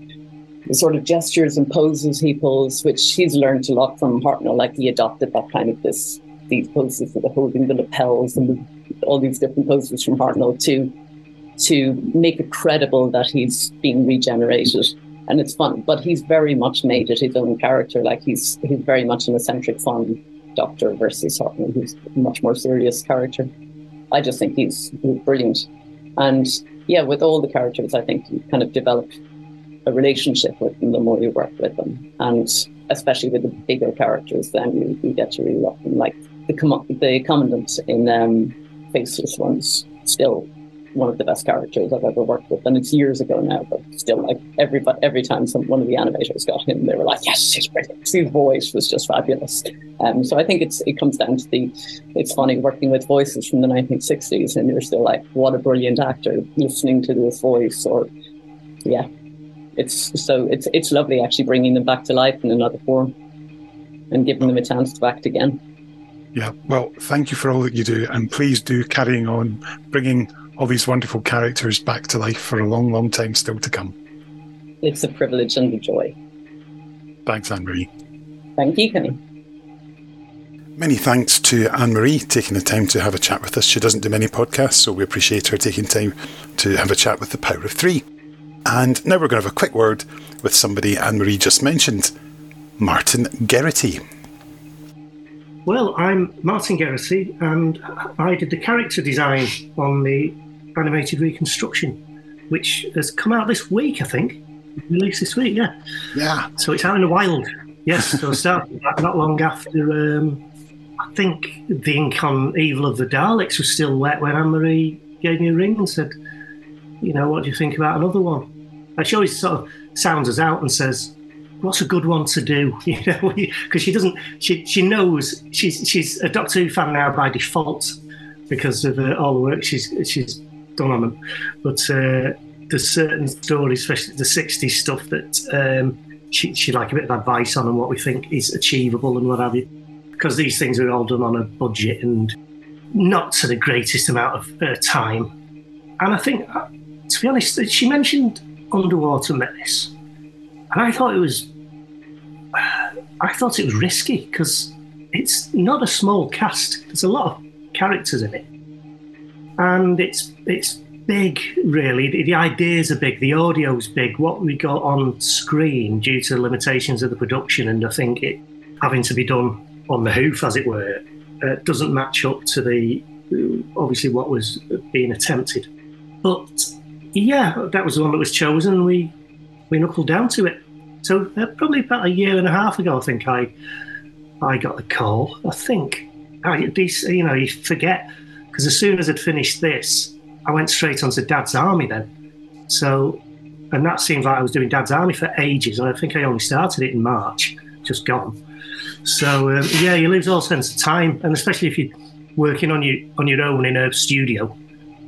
the sort of gestures and poses he pulls, which he's learned a lot from Hartnell. Like he adopted that kind of this these poses the holding the lapels and the all these different poses from Hartnell to to make it credible that he's being regenerated. And it's fun, but he's very much made it his own character. Like he's he's very much an eccentric, fun doctor versus Hartnell, who's a much more serious character. I just think he's, he's brilliant. And yeah, with all the characters, I think you kind of develop a relationship with them the more you work with them. And especially with the bigger characters, then you, you get to really love them. Like the, com- the commandant in um, faceless ones still one of the best characters I've ever worked with, and it's years ago now, but still, like every every time some one of the animators got him, they were like, "Yes, he's brilliant." His voice was just fabulous. Um, so I think it's it comes down to the. It's funny working with voices from the 1960s, and you're still like, "What a brilliant actor!" Listening to this voice, or yeah, it's so it's it's lovely actually bringing them back to life in another form, and giving them a chance to act again. Yeah, well, thank you for all that you do, and please do carrying on bringing all these wonderful characters back to life for a long, long time still to come. It's a privilege and a joy. Thanks, Anne Marie. Thank you, Kenny. Many thanks to Anne Marie taking the time to have a chat with us. She doesn't do many podcasts, so we appreciate her taking time to have a chat with the Power of Three. And now we're going to have a quick word with somebody Anne Marie just mentioned, Martin Geraghty. Well, I'm Martin Geraghty, and I did the character design on the animated reconstruction, which has come out this week, I think. Released this week, yeah. Yeah. So it's out in the wild. Yes, so started [laughs] not long after. Um, I think the ink on Evil of the Daleks was still wet when Anne Marie gave me a ring and said, "You know, what do you think about another one?" And she always sort of sounds us out and says, what's a good one to do? [laughs] You know, [laughs] because she doesn't, she she knows she's she's a Doctor Who fan now by default because of uh, all the work she's she's done on them. But uh, there's certain stories, especially the '60s stuff, that um, she she'd like a bit of advice on and what we think is achievable and what have you. Because these things are all done on a budget and not to the greatest amount of uh, time. And I think, uh, to be honest, she mentioned Underwater Menace. And I thought it was I thought it was risky because it's not a small cast. There's a lot of characters in it, and it's it's big. Really, the, the ideas are big. The audio's big. What we got on screen due to the limitations of the production, and I think it having to be done on the hoof, as it were, uh, doesn't match up to the obviously what was being attempted. But yeah, that was the one that was chosen. We we knuckled down to it. So uh, probably about a year and a half ago, I think I I got the call. I think I, you know you forget because as soon as I'd finished this, I went straight onto Dad's Army then. So and that seems like I was doing Dad's Army for ages, and I think I only started it in March, just gone. So um, yeah, you lose all sense of time, and especially if you're working on your on your own in a studio.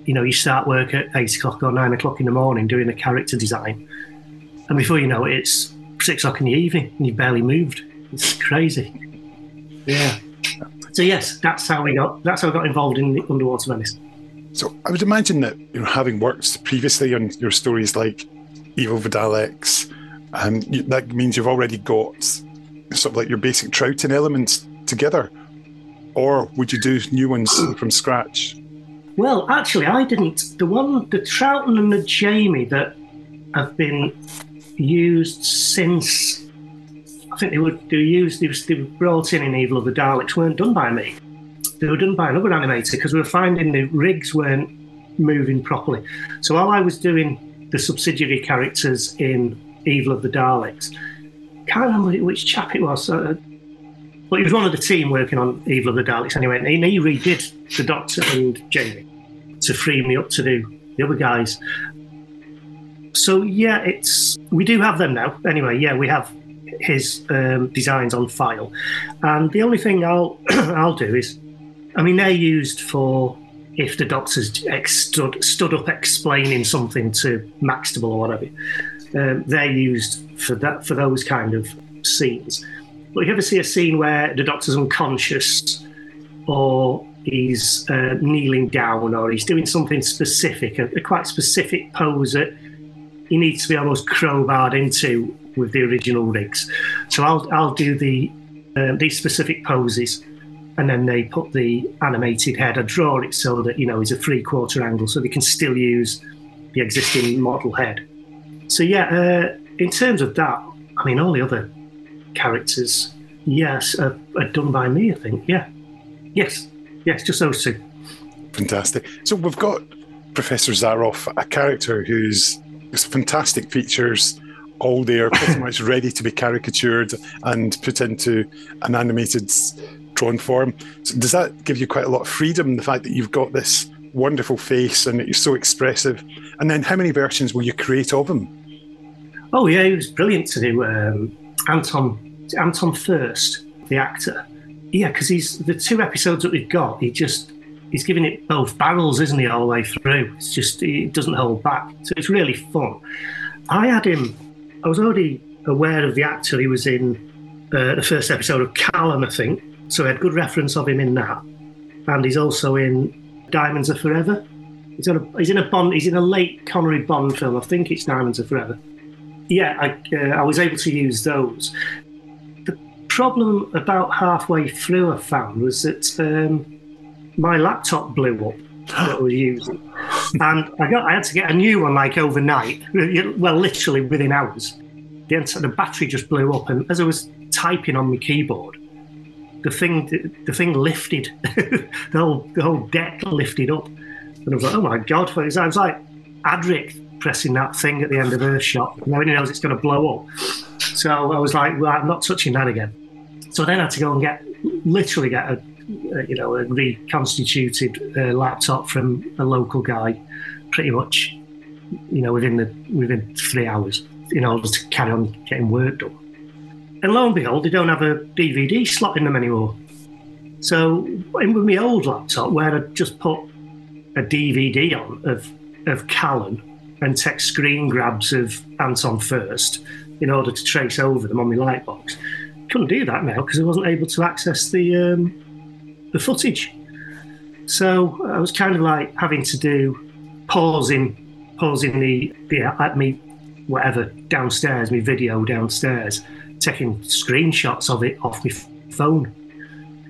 You know, you start work at eight o'clock or nine o'clock in the morning doing the character design, and before you know it, it's six o'clock in the evening and you've barely moved. It's crazy. Yeah. So yes, that's how we got. That's how I got involved in the underwater menace. So I would imagine that you know, having worked previously on your stories like Evil Daleks, um, you, that means you've already got sort of like your basic Troughton elements together, or would you do new ones from scratch? Well, actually, I didn't. The one, the Troughton and the Jamie that have been used since. I think they were, they were used. They were, they were brought in in Evil of the Daleks. weren't done by me. They were done by another animator because we were finding the rigs weren't moving properly. So while I was doing the subsidiary characters in Evil of the Daleks, can't remember which chap it was. Uh, but he was one of the team working on Evil of the Daleks anyway. And he redid the Doctor and Jamie to free me up to do the other guys. So yeah, it's we do have them now. Anyway, yeah, we have his um, designs on file, and the only thing I'll [clears throat] I'll do is, I mean, they're used for if the doctor's ex- stood stood up explaining something to Maxtible or whatever. Um, they're used for that for those kind of scenes. But if you ever see a scene where the doctor's unconscious, or he's uh, kneeling down, or he's doing something specific, a, a quite specific pose that he needs to be almost crowbarred into with the original rigs. So I'll I'll do the uh, these specific poses, and then they put the animated head. I draw it so that you know it's a three quarter angle, so they can still use the existing model head. So yeah, uh, in terms of that, I mean all the other characters, yes, are, are done by me. I think, yeah, yes, yes, just those two. Fantastic. So we've got Professor Zaroff, a character who's fantastic features, all there, pretty much [laughs] ready to be caricatured and put into an animated drawn form. So does that give you quite a lot of freedom? The fact that you've got this wonderful face and that you're so expressive, and then how many versions will you create of him? Oh yeah, it was brilliant to do. Um, Anton Anton Furst, the actor. Yeah, because he's the two episodes that we've got. He just he's giving it both barrels, isn't he, all the way through? It's just it doesn't hold back, so it's really fun. I had him. I was already aware of the actor. He was in uh, the first episode of Callan, I think. So I had good reference of him in that, and he's also in Diamonds Are Forever. He's, a, he's in a Bond. He's in a late Connery Bond film. I think it's Diamonds Are Forever. Yeah, I, uh, I was able to use those The problem about halfway through I found was that um, my laptop blew up that was using, and I got I had to get a new one like overnight. [laughs] Well, literally within hours. The, the battery just blew up, and as I was typing on my keyboard, the thing the thing lifted, [laughs] the whole the whole deck lifted up, and I was like, oh my god! I was like Adric pressing that thing at the end of Earthshock, knowing he knows it's going to blow up. So I was like, well, I'm not touching that again. So then I had to go and get, literally get a you know, a reconstituted uh, laptop from a local guy, pretty much, you know, within the within three hours, in order to carry on getting work done. And lo and behold, they don't have a DVD slot in them anymore. So with my old laptop, where I just put a DVD on of of Callan and take screen grabs of Anton Furst in order to trace over them on my lightbox couldn't do that now because I wasn't able to access the um, the footage. So I was kind of like having to do pausing pausing the the at me whatever downstairs, my video downstairs, taking screenshots of it off my phone.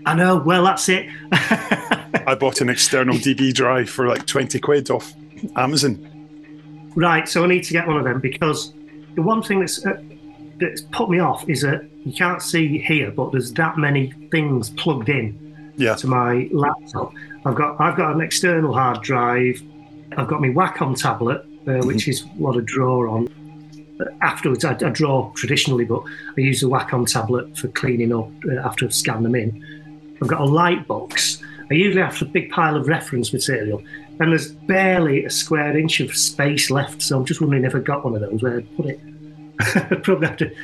I know. Well, that's it. [laughs] I bought an external DVD drive for like twenty quid off Amazon. Right. So I need to get one of them because the one thing that's uh, that's put me off is that you can't see here, but there's that many things plugged in yeah. to my laptop. I've got I've got an external hard drive. I've got my Wacom tablet, uh, mm-hmm. which is what I draw on. Afterwards, I, I, draw traditionally, but I use the Wacom tablet for cleaning up uh, after I've scanned them in. I've got a light box. I usually have a big pile of reference material, and there's barely a square inch of space left. So I'm just wondering if I got one of those where I'd put it. I'd [laughs] probably have to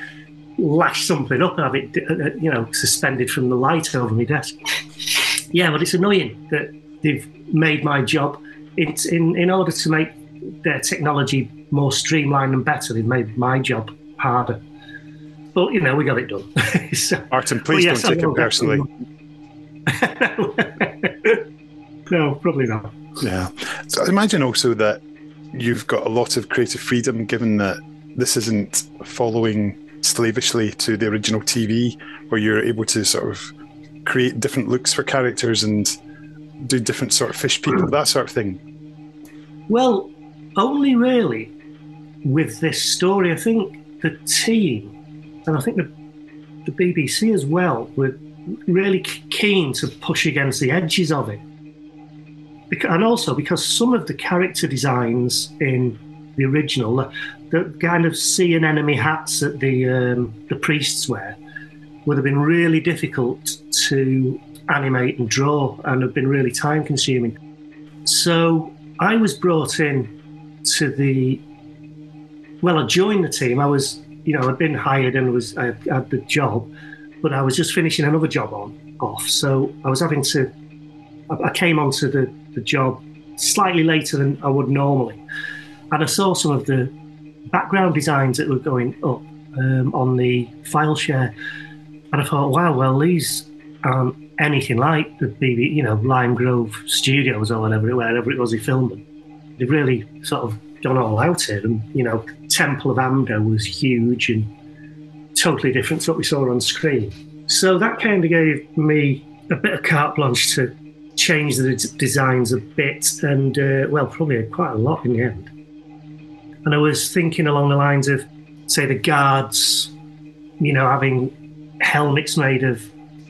lash something up and have it, uh, uh, you know, suspended from the light over my desk. Yeah, but it's annoying that they've made my job in in, in order to make their technology more streamlined and better. They've made my job harder. But you know, we got it done. [laughs] so, please yes, don't take it personally. [laughs] no, probably not. Yeah. So I imagine also that you've got a lot of creative freedom given that this isn't following slavishly to the original TV, where you're able to sort of create different looks for characters and do different sort of fish people, that sort of thing. Well, only really with this story. I think the team, and I think the, the BBC as well, were really keen to push against the edges of it. And also because some of the character designs in the original, the, kind of sea anemone hats that the um, the priests wear, would have been really difficult to animate and draw and have been really time consuming. So I was brought in to the well, I joined the team. I was, you know, I'd been hired and was I had the job, but I was just finishing another job on off. So I was having to. I came onto the, the job slightly later than I would normally, and I saw some of the background designs that were going up um, on the file share, and I thought, wow, well these aren't anything like the BB, you know, Lime Grove Studios or whatever, wherever it was he filmed them. They've really sort of gone all out here, and you know, Temple of Amdo was huge and totally different to what we saw on screen. So that kind of gave me a bit of carte blanche to change the designs a bit, and uh, well, probably quite a lot in the end. And I was thinking along the lines of, say, the guards, you know, having helmets made of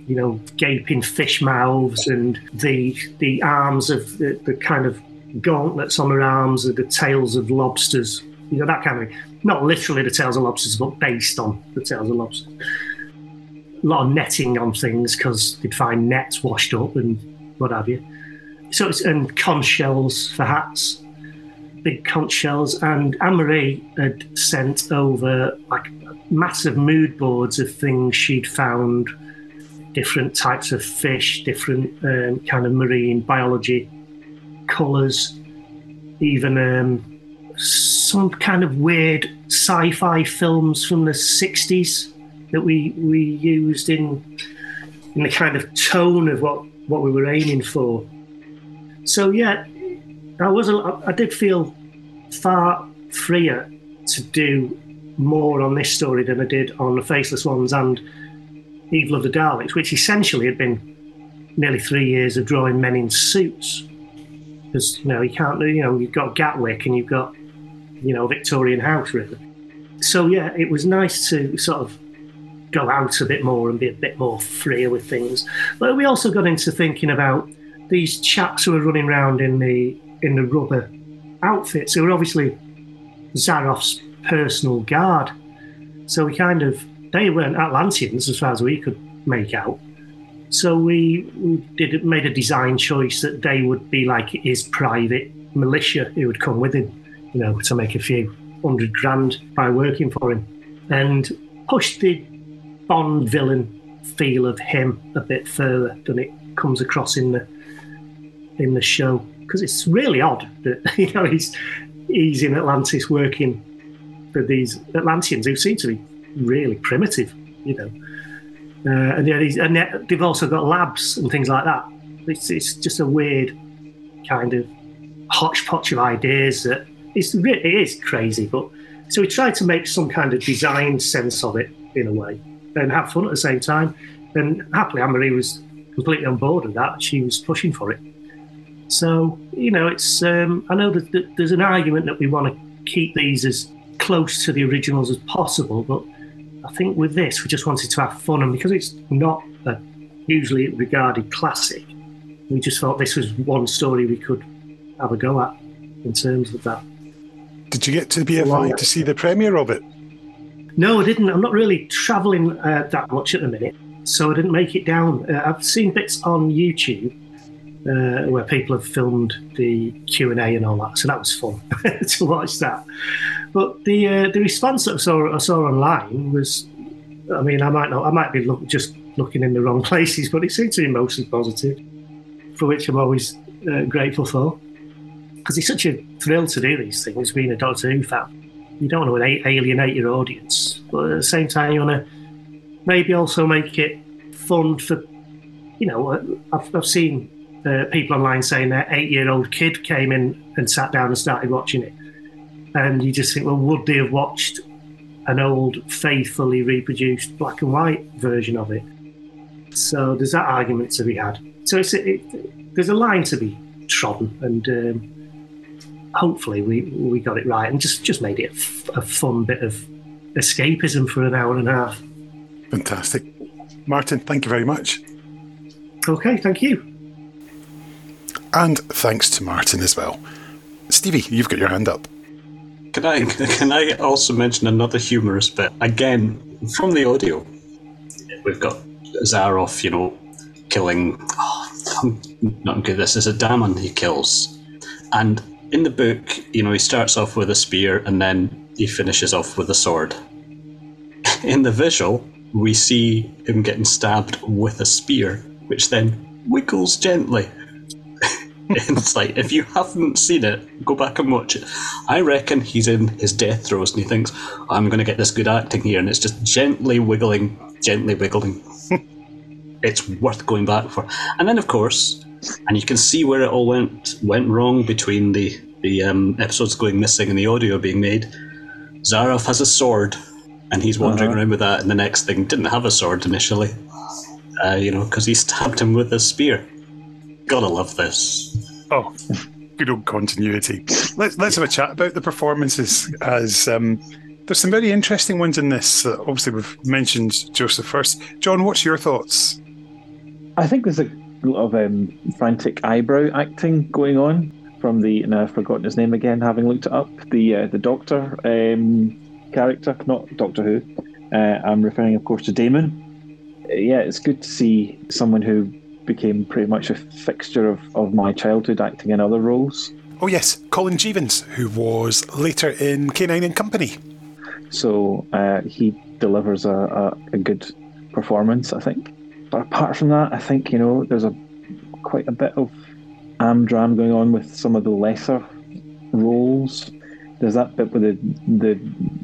you know, gaping fish mouths and the the arms of the, the kind of gauntlets on their arms are the tails of lobsters. You know, that kind of thing. not literally the tails of lobsters, but based on the tails of lobsters. A lot of netting on things because they'd find nets washed up and what have you. So it's and conch shells for hats, big conch shells. And Anne Marie had sent over like massive mood boards of things she'd found different types of fish, different um, kind of marine biology, colours, even um, some kind of weird sci-fi films from the '60s that we we used in in the kind of tone of what what we were aiming for. So yeah, I was I did feel far freer to do more on this story than I did on the Faceless Ones and Evil of the Daleks, which essentially had been nearly three years of drawing men in suits. Because, you know, you can't, you know, you've got Gatwick and you've got, you know, Victorian House, really. So, yeah, it was nice to sort of go out a bit more and be a bit more freer with things. But we also got into thinking about these chaps who were running around in the in the rubber outfits They were obviously Zaroff's personal guard. So we kind of they weren't Atlanteans as far as we could make out. So we, we did made a design choice that they would be like his private militia who would come with him, you know, to make a few hundred grand by working for him, and pushed the Bond villain feel of him a bit further than it comes across in the in the show because it's really odd that [laughs] you know he's he's in Atlantis working for these Atlanteans who seem to be really primitive, you know. Uh, and, yeah, and they've also got labs and things like that. It's, it's just a weird kind of hodgepodge of ideas that it's it is crazy. But so we tried to make some kind of design sense of it in a way and have fun at the same time. And happily, Anne Marie was completely on board with that. She was pushing for it. So you know, it's um, I know that, there's an argument that we want to keep these as close to the originals as possible, but I think with this, we just wanted to have fun, and because it's not a usually regarded classic, we just thought this was one story we could have a go at in terms of that. Did you get to the BFI to see the premiere of it? No, I didn't. I'm not really travelling uh, that much at the minute, so I didn't make it down. Uh, I've seen bits on YouTube uh, where people have filmed the Q and A and all that, so that was fun [laughs] to watch that. But the uh, the response that I saw, I saw online was, I mean, I might not, I might be look, just looking in the wrong [laughs] places, but it seemed to be mostly positive, for which I'm always uh, grateful for. Because it's such a thrill to do these things, being a Doctor Who fan. You don't want to alienate your audience, but at the same time, you want to maybe also make it fun for, you know, I've, I've seen uh, people online saying their eight-year-old kid came in and sat down and started watching it, and you just think, well, would they have watched an old, faithfully reproduced black and white version of it? So there's that argument to be had. So it's it, there's a line to be trodden, and um, hopefully we we got it right and just just made it a, f- a fun bit of escapism for an hour and a half. Fantastic. Martin, thank you very much. Okay, thank you. And thanks to Martin as well. Steevie, you've got your hand up. Can I can I also mention another humorous bit again from the audio? We've got Zaroff, you know, killing. Oh, I'm not good. This is a Damon he kills, and in the book, you know, he starts off with a spear and then he finishes off with a sword. In the visual, we see him getting stabbed with a spear, which then wiggles gently. It's like if you haven't seen it, go back and watch it. I reckon he's in his death throes and he thinks, I'm going to get this good acting here, and it's just gently wiggling, gently wiggling. [laughs] it's worth going back for. And then, of course, and you can see where it all went went wrong between the the um, episodes going missing and the audio being made. Zaroff has a sword, and he's wandering Uh-huh. around with that. And the next thing didn't have a sword initially, uh, you know, because he stabbed him with a spear. Gotta love this. Oh, good old continuity. Let's let's have a chat about the performances. As um, there's some very interesting ones in this. Uh, obviously, we've mentioned Joseph Furst. John, what's your thoughts? I think there's a lot of um, frantic eyebrow acting going on from the, and I've forgotten his name again, having looked it up, the uh, the Doctor um, character, not Doctor Who. Uh, I'm referring, of course, to Damon. Uh, yeah, it's good to see someone who became pretty much a fixture of, of my childhood acting in other roles. Oh yes, Colin Jeavons, who was later in K9 and Company. So uh, he delivers a, a, a good performance, I think. But apart from that, I think you know there's a quite a bit of amdram going on with some of the lesser roles. There's that bit with the the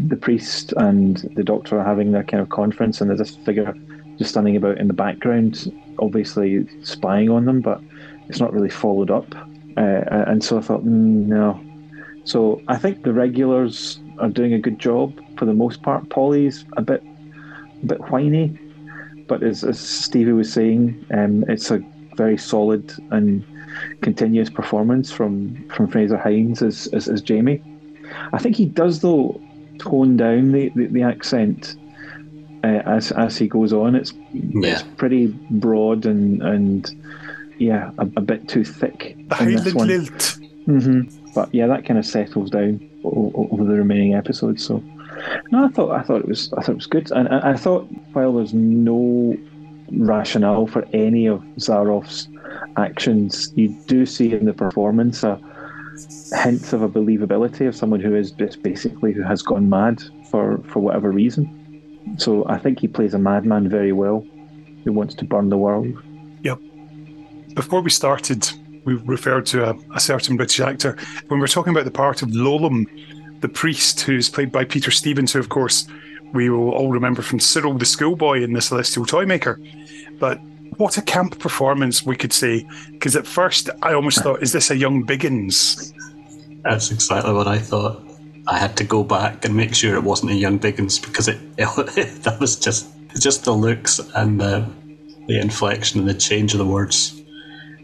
the priest and the doctor having their kind of conference, and there's this figure just standing about in the background, obviously spying on them, but it's not really followed up. Uh, and so I thought, mm, no. So I think the regulars are doing a good job for the most part. Polly's a bit, a bit whiny, but as, as Steevie was saying, um, it's a very solid and continuous performance from from Frazer Hines as as, as Jamie. I think he does though tone down the, the, the accent uh, as as he goes on. It's Yeah. it's pretty broad and and yeah, a, a bit too thick. The in this Highland one. Lilt. hmm But yeah, that kind of settles down o- o- over the remaining episodes. So no, I thought I thought it was I thought it was good, and I, I thought while there's no rationale for any of Zaroff's actions, you do see in the performance a hint of a believability of someone who is just basically who has gone mad for for whatever reason. So I think he plays a madman very well, who wants to burn the world. Yep. Before we started, we referred to a, a certain British actor. When we we're talking about the part of Lolem, the priest, who's played by Peter Stephens, who, of course, we will all remember from Cyril the Schoolboy in The Celestial Toymaker. But what a camp performance, we could say. Because at first, I almost thought, is this a young Biggins? That's exactly what I thought. I had to go back and make sure it wasn't a young Biggins because it, it [laughs] that was just just the looks and the the inflection and the change of the words.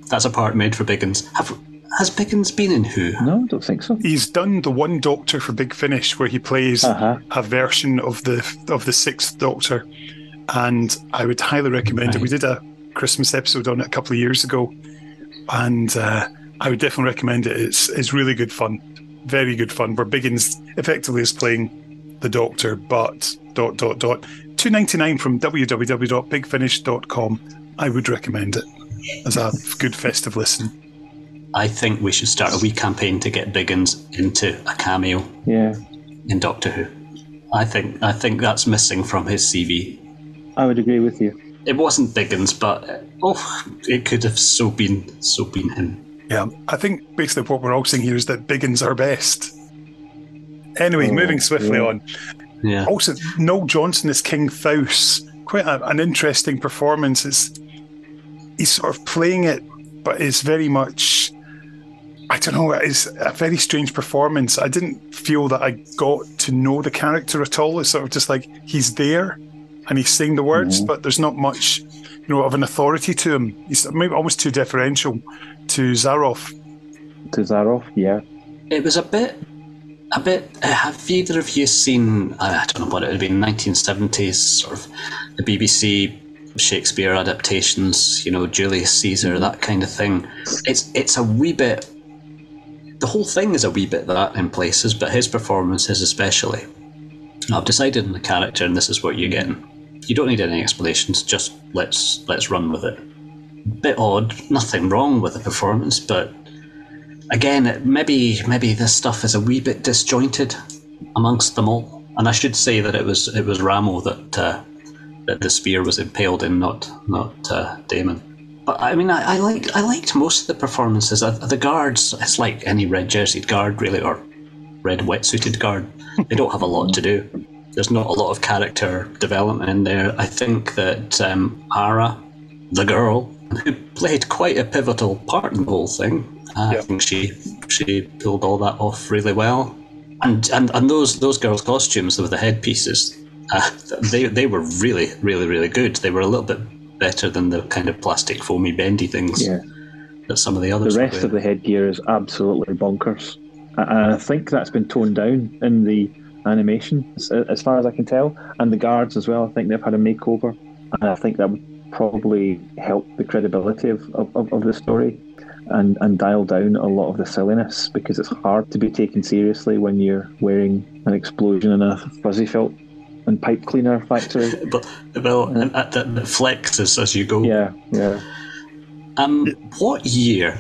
That's a part made for Biggins. Have has Biggins been in Who? No, I don't think so. He's done the one Doctor for Big Finish, where he plays Uh-huh. a version of the of the Sixth Doctor, and I would highly recommend it. We did a Christmas episode on it a couple of years ago, and uh, I would definitely recommend it. It's it's really good fun, very good fun. Where Biggins effectively is playing the Doctor, but dot dot dot two ninety nine from www.bigfinish.com. I would recommend it as a good festive listen. I think we should start a wee campaign to get Biggins into a cameo Yeah, in Doctor Who. I think I think that's missing from his CV. I would agree with you. It wasn't Biggins, but uh, oh, it could have so been so been him. Yeah, I think basically what we're all saying here is that Biggins are best. Anyway, Oh, moving swiftly yeah. on. Yeah. Also, Noel Johnson as King Thous. Quite a, an interesting performance. It's, he's sort of playing it but it's very much. I don't know. It's a very strange performance. I didn't feel that I got to know the character at all. It's sort of just like he's there, and he's saying the words, Mhm. but there's not much, you know, of an authority to him. He's maybe almost too deferential to Zaroff. To Zaroff, yeah. It was a bit, a bit. Uh, have either of you seen? I I don't know what it would have been. 1970s sort of the BBC Shakespeare adaptations. You know, Julius Caesar, that kind of thing. It's it's a wee bit. The whole thing is a wee bit that in places, but his performances especially. I've decided on the character, and this is what you're getting. You don't need any explanations. Just let's let's run with it. Bit odd. Nothing wrong with the performance, but again, maybe maybe this stuff is a wee bit disjointed amongst them all. And I should say that it was it was Ramo that uh, that the spear was impaled in, not not uh, Damon. But I mean, I, I like I liked most of the performances. Uh, The guards, it's like any red jerseyed guard, really, or red wetsuited guard. They don't have a lot to do. There's not a lot of character development in there. I think that um, Ara, the girl, who played quite a pivotal part in the whole thing, uh, I think she she pulled all that off really well. And and, and those those girls' costumes with the headpieces, uh, they they were really really really good. They were a little bit better than the kind of plastic foamy bendy things Yeah. that some of the The others. were rest of the headgear is absolutely bonkers. And I think that's been toned down in the animation, as- as far as I can tell. And the guards as well, I think they've had a makeover. And I think that would probably help the credibility of, of, of the story and, and dial down a lot of the silliness because it's hard to be taken seriously when you're wearing an explosion in a fuzzy felt and pipe cleaner factory. [laughs] but well, and that, that, that flexes as you go. Yeah, yeah. Um, what year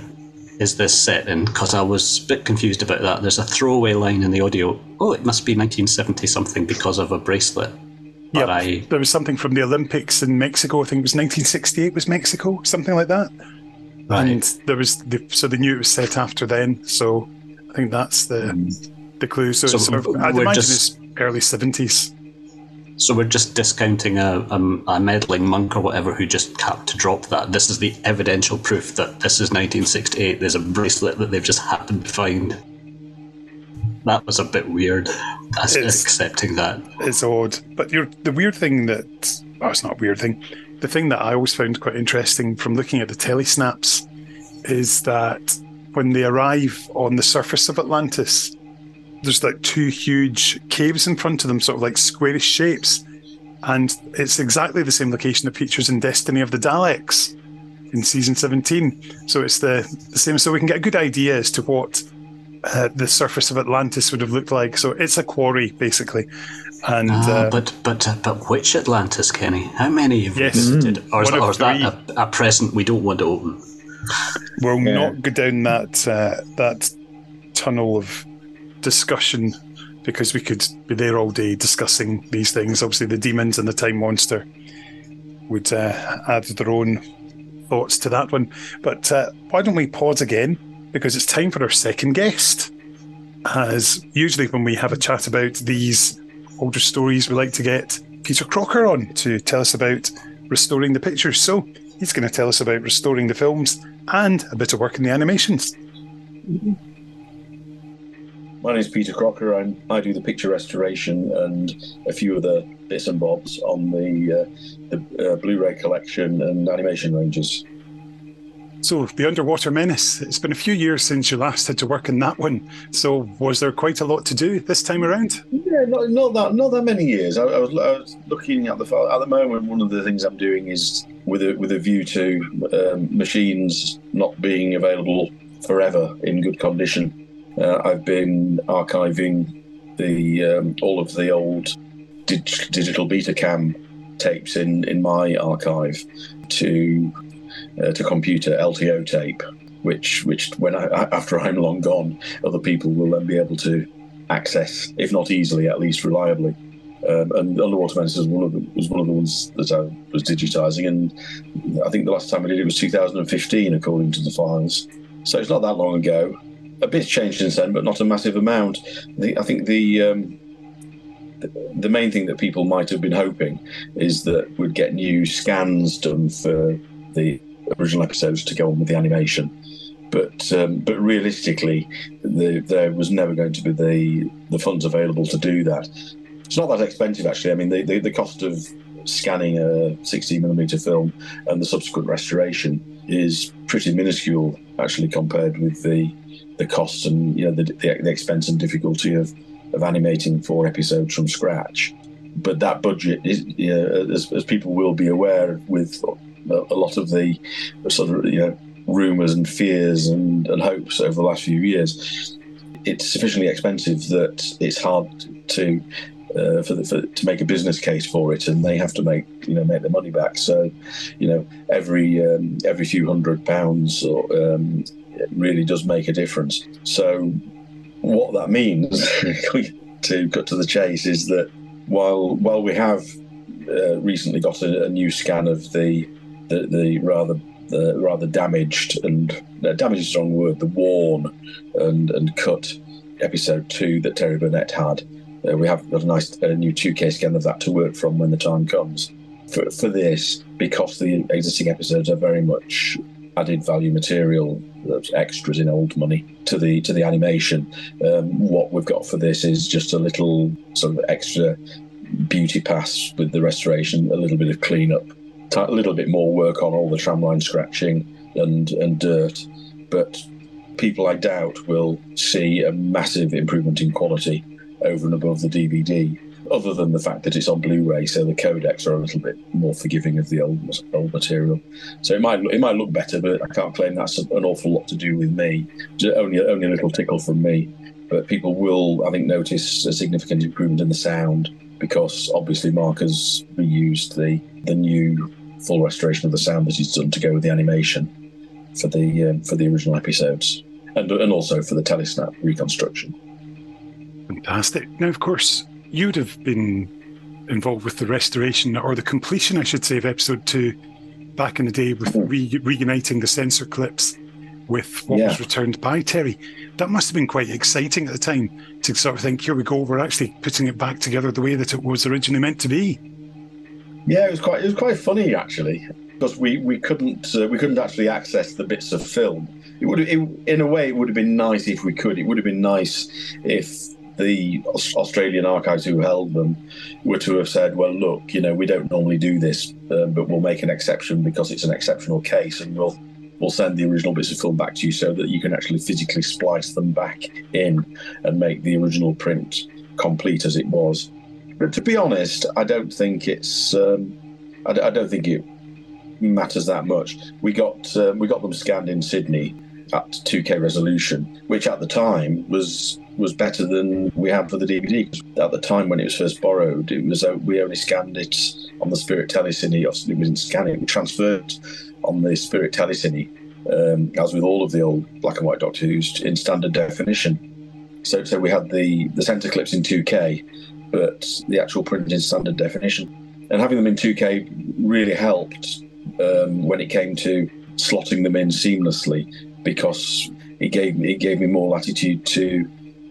is this set in? Because I was a bit confused about that. There's a throwaway line in the audio. Oh, it must be 1970 something because of a bracelet. Yep. I There was something from the Olympics in Mexico. I think it was 1968 was Mexico, something like that. And there was the, so they knew it was set after then. So I think that's the mm. the clue. So, So it's sort of, I'd imagine just- it's early 70s. So we're just discounting a, a, a meddling monk or whatever who just had to drop that. This is the evidential proof that this is 1968. There's a bracelet that they've just happened to find. That was a bit weird. It's- accepting that. It's odd. But you're, the weird thing that, oh, it's not a weird thing. The thing that I always found quite interesting from looking at the telesnaps is that when they arrive on the surface of Atlantis, there's like two huge caves in front of them, sort of like squarish shapes. And it's exactly the same location that features in Destiny of the Daleks in season 17. So it's the, the same. So we can get a good idea as to what uh, the surface of Atlantis would have looked like. So it's a quarry, basically. And Ah, uh, but but uh, but which Atlantis, Kenny? How many have Yes. you visited? Or is, One of or is that a, a present we don't want to open? we'll Yeah. not go down that uh, that tunnel of discussion because we could be there all day discussing these things. Obviously, the Daemons and the time monster would uh, add their own thoughts to that one. But uh, why don't we pause again? Because it's time for our second guest. As usually, when we have a chat about these older stories, we like to get Peter Crocker on to tell us about restoring the pictures. So he's going to tell us about restoring the films and a bit of work in the animations. My name is Peter Crocker. I'm, I do the picture restoration and a few other bits and bobs on the uh, the uh, Blu-ray collection and animation ranges. So, The Underwater Menace, it's been a few years since you last had to work on that one. So, was there quite a lot to do this time around? Yeah, not, not that not that many years. I, I, was, I was looking at the file at the moment. One of the things I'm doing is with a with a view to um, machines not being available forever in good condition. Uh, I've been archiving the um, all of the old dig- digital Betacam tapes in in my archive to uh, to computer LTO tape, which which when I [laughs] after I'm long gone, other people will then be able to access, if not easily, at least reliably. Um, and Underwater Menace was one of the, was one of the ones that I was digitizing, and I think the last time I did it was 2015, according to the files. So it's not that long ago. A bit's changed since then, but not a massive amount. The, I think the, um, the the main thing that people might have been hoping is that we'd get new scans done for the original episodes to go on with the animation. But um, but realistically, the, there was never going to be the the funds available to do that. It's not that expensive actually. I mean, the, the, the cost of scanning a 16 millimeter film and the subsequent restoration is pretty minuscule actually compared with the the costs and you know the, the, the expense and difficulty of of animating four episodes from scratch. But that budget is, you know, as, as people will be aware, with a, a lot of the sort of you know rumours and fears and, and hopes over the last few years, it's sufficiently expensive that it's hard to uh, for, the, for to make a business case for it, and they have to make you know make their money back. So, you know, every um, every few hundred pounds or, um, really does make a difference. So, what that means, [laughs] to cut to the chase, is that while while we have uh, recently got a, a, new scan of the the, the rather the rather damaged and uh, damaged is the wrong word, the worn and and cut episode two that Terry Burnett had. Uh, we have got a nice new 2K scan of that to work from when the time comes. For, for this, because the existing episodes are very much added value material, extras in old money to the to the animation. Um, what we've got for this is just a little sort of extra beauty pass with the restoration, a little bit of cleanup, a little bit more work on all the tramline scratching and and dirt, but people I doubt will see a massive improvement in quality over and above the DVD other than the fact that it's on Blu-ray, so the codecs are a little bit more forgiving of the old old material. So it might it might look better, but I can't claim that's an awful lot to do with me. only only a little tickle from me, but people will I think notice a significant improvement in the sound because obviously Mark has reused the the new full restoration of the sound that he's done to go with the animation for the um, for the original episodes and and also for the telesnap reconstruction. Fantastic. Now, of course, you'd have been involved with the restoration or the completion, I should say, of episode two back in the day with re- reuniting the censor clips with what yeah. was returned by Terry. That must have been quite exciting at the time to sort of think, here we go, we're actually putting it back together the way that it was originally meant to be. Yeah, it was quite it was quite funny actually because we we couldn't uh, we couldn't actually access the bits of film. It would it, in a way it would have been nice if we could. It would have been nice if the Australian archives who held them were to have said, well, look, you know, we don't normally do this, um, but we'll make an exception because it's an exceptional case and we'll we'll send the original bits of film back to you so that you can actually physically splice them back in and make the original print complete as it was. But to be honest, I don't think it's um, I, don't think it matters that much. We got uh, we got them scanned in Sydney at 2K resolution, which at the time was was better than we had for the DVD. At the time when it was first borrowed, it was uh, we only scanned it on the Spirit Telecine. Obviously, we didn't scan it; we transferred on the Spirit Telecine, um, as with all of the old black and white Doctor Who's in standard definition. So, so we had the the censor clips in 2K, but the actual print in standard definition. And having them in 2K really helped um, when it came to slotting them in seamlessly because it gave me it gave me more latitude to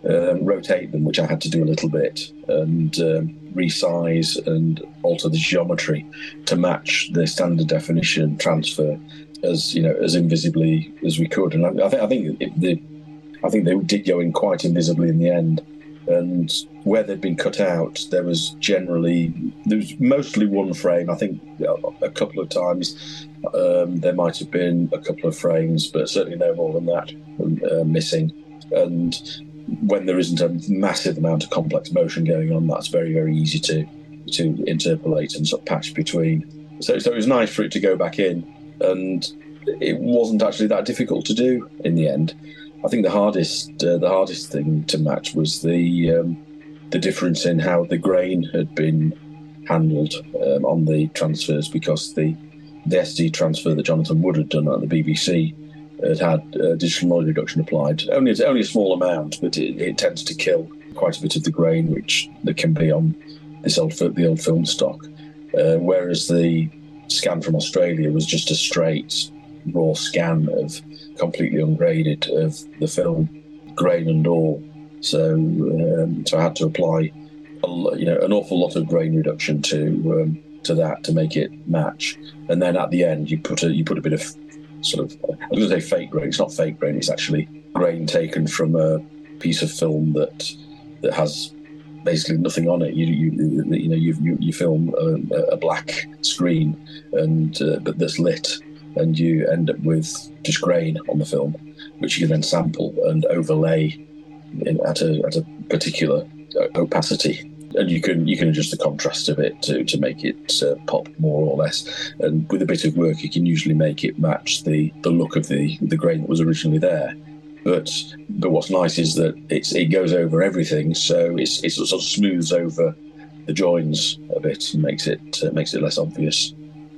um, rotate them, which I had to do a little bit, and um, resize and alter the geometry to match the standard definition transfer as you know as invisibly as we could. And I, I think I think the I think they did go in quite invisibly in the end. And where they'd been cut out, there was generally there was mostly one frame. I think a couple of times um, there might have been a couple of frames, but certainly no more than that uh, missing. And when there isn't a massive amount of complex motion going on, that's very, very easy to to interpolate and sort of patch between. So, so it was nice for it to go back in, and it wasn't actually that difficult to do in the end. I think the hardest uh, the hardest thing to match was the um, the difference in how the grain had been handled um, on the transfers because the the SD transfer that Jonathan Wood had done at the BBC it had uh, digital noise reduction applied. Only only a small amount, but it, it, tends to kill quite a bit of the grain which there can be on this old the old film stock. Uh, whereas the scan from Australia was just a straight raw scan of completely ungraded of the film, grain and all. So um, so I had to apply a, you know an awful lot of grain reduction to um, to that to make it match. And then at the end, you put a you put a bit of sort of I was going to say fake grain. It's not fake grain. It's actually grain taken from a piece of film that that has basically nothing on it. You you you know you you, you film a, a black screen and uh, but that's lit, and you end up with just grain on the film, which you can then sample and overlay at a at a particular opacity. And you can you can adjust the contrast of it to, to make it uh, pop more or less. And with a bit of work, you can usually make it match the, the look of the the grain that was originally there. But but what's nice is that it's it goes over everything, so it's it sort of smooths over the joins a bit and makes it uh, makes it less obvious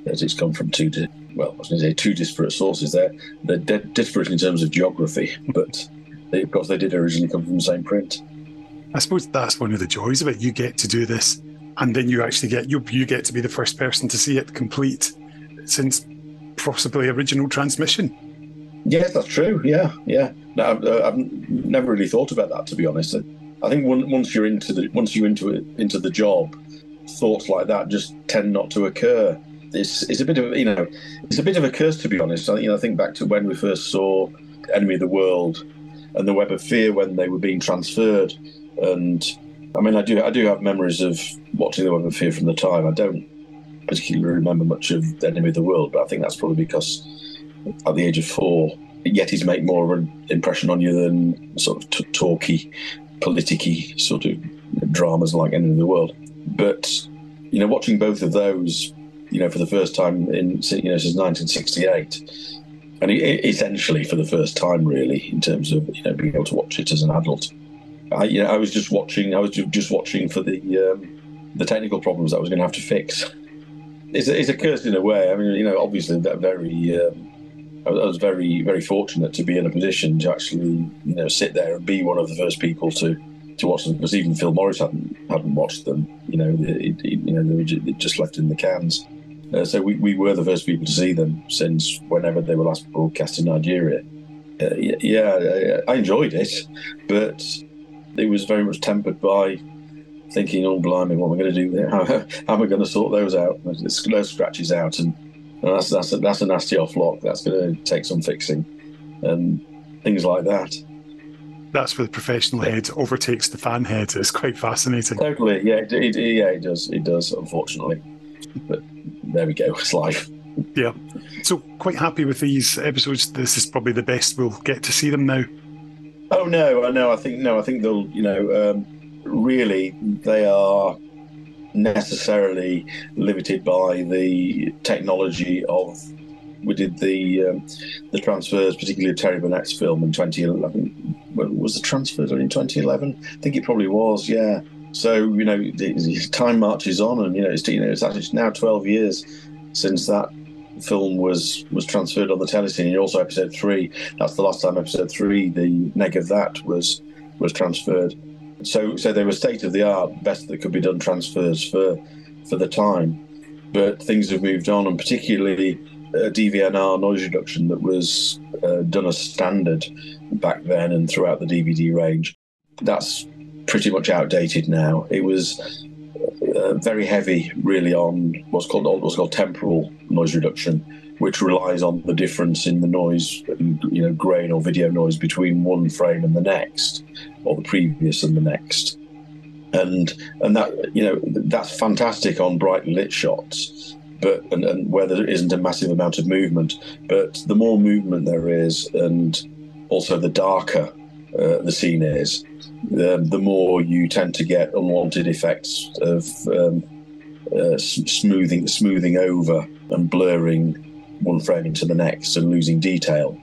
that it's come from two di- well I was going to say two disparate sources. There they're de- disparate in terms of geography, but they, of they did originally come from the same print. I suppose that's one of the joys of it. You get to do this, and then you actually get you you get to be the first person to see it complete since possibly original transmission. Yes, that's true. Yeah, yeah. No, I've, uh, I've never really thought about that to be honest. I think one, once you're into the once you're into it into the job, thoughts like that just tend not to occur. It's, it's a bit of you know it's a bit of a curse to be honest. I, you know, I think back to when we first saw Enemy of the World and the Web of Fear when they were being transferred, and I mean I do I do have memories of watching the Web of Fear from the time. I don't particularly remember much of the Enemy of the World, but I think that's probably because at the age of four, Yetis make more of an impression on you than sort of t- talky, politicky sort of dramas like Enemy of the World. But you know, watching both of those, you know, for the first time in you know since 1968, and essentially for the first time, really, in terms of you know being able to watch it as an adult. I, you know, I was just watching. I was just watching for the um, the technical problems that I was going to have to fix. It's a, it's a curse in a way. I mean, you know, obviously that very. Um, I was very, very fortunate to be in a position to actually, you know, sit there and be one of the first people to, to watch them. Because even Phil Morris hadn't hadn't watched them. You know, it, it, you know, they were just left in the cans. Uh, so we, we were the first people to see them since whenever they were last broadcast in Nigeria. Uh, yeah, I enjoyed it, but it was very much tempered by thinking, "Oh, blimey, what am I going to do? [laughs] How, how am I going to sort those out? Those scratches out and." that's that's a, that's a nasty off lock. That's going to take some fixing, and things like that. That's where the professional head overtakes the fan head. It's quite fascinating. Totally, yeah, it, it, yeah, it does, it does. Unfortunately, but there we go. It's life. Yeah. So quite happy with these episodes. This is probably the best we'll get to see them now. Oh no, no, I think no, I think they'll. You know, um, really, they are necessarily limited by the technology of we did the um, the transfers, particularly of Terry Burnett's film in 2011. Was the transfers in 2011? I think it probably was. Yeah. So you know, time marches on, and you know, it's you know, it's actually now 12 years since that film was was transferred on the Telecine. And also, episode three. That's the last time episode three, the neg of that was was transferred. So, so they were state of the art, best that could be done transfers for for the time. But things have moved on, and particularly uh, DVNR noise reduction that was uh, done as standard back then and throughout the DVD range. That's pretty much outdated now. It was uh, very heavy, really, on what's called what's called temporal noise reduction, which relies on the difference in the noise, you know, grain or video noise between one frame and the next, or the previous and the next. And and that you know that's fantastic on brightly lit shots, but and, and where there isn't a massive amount of movement. But the more movement there is, and also the darker uh, the scene is, the, the more you tend to get unwanted effects of um, uh, smoothing smoothing over and blurring one frame into the next and losing detail.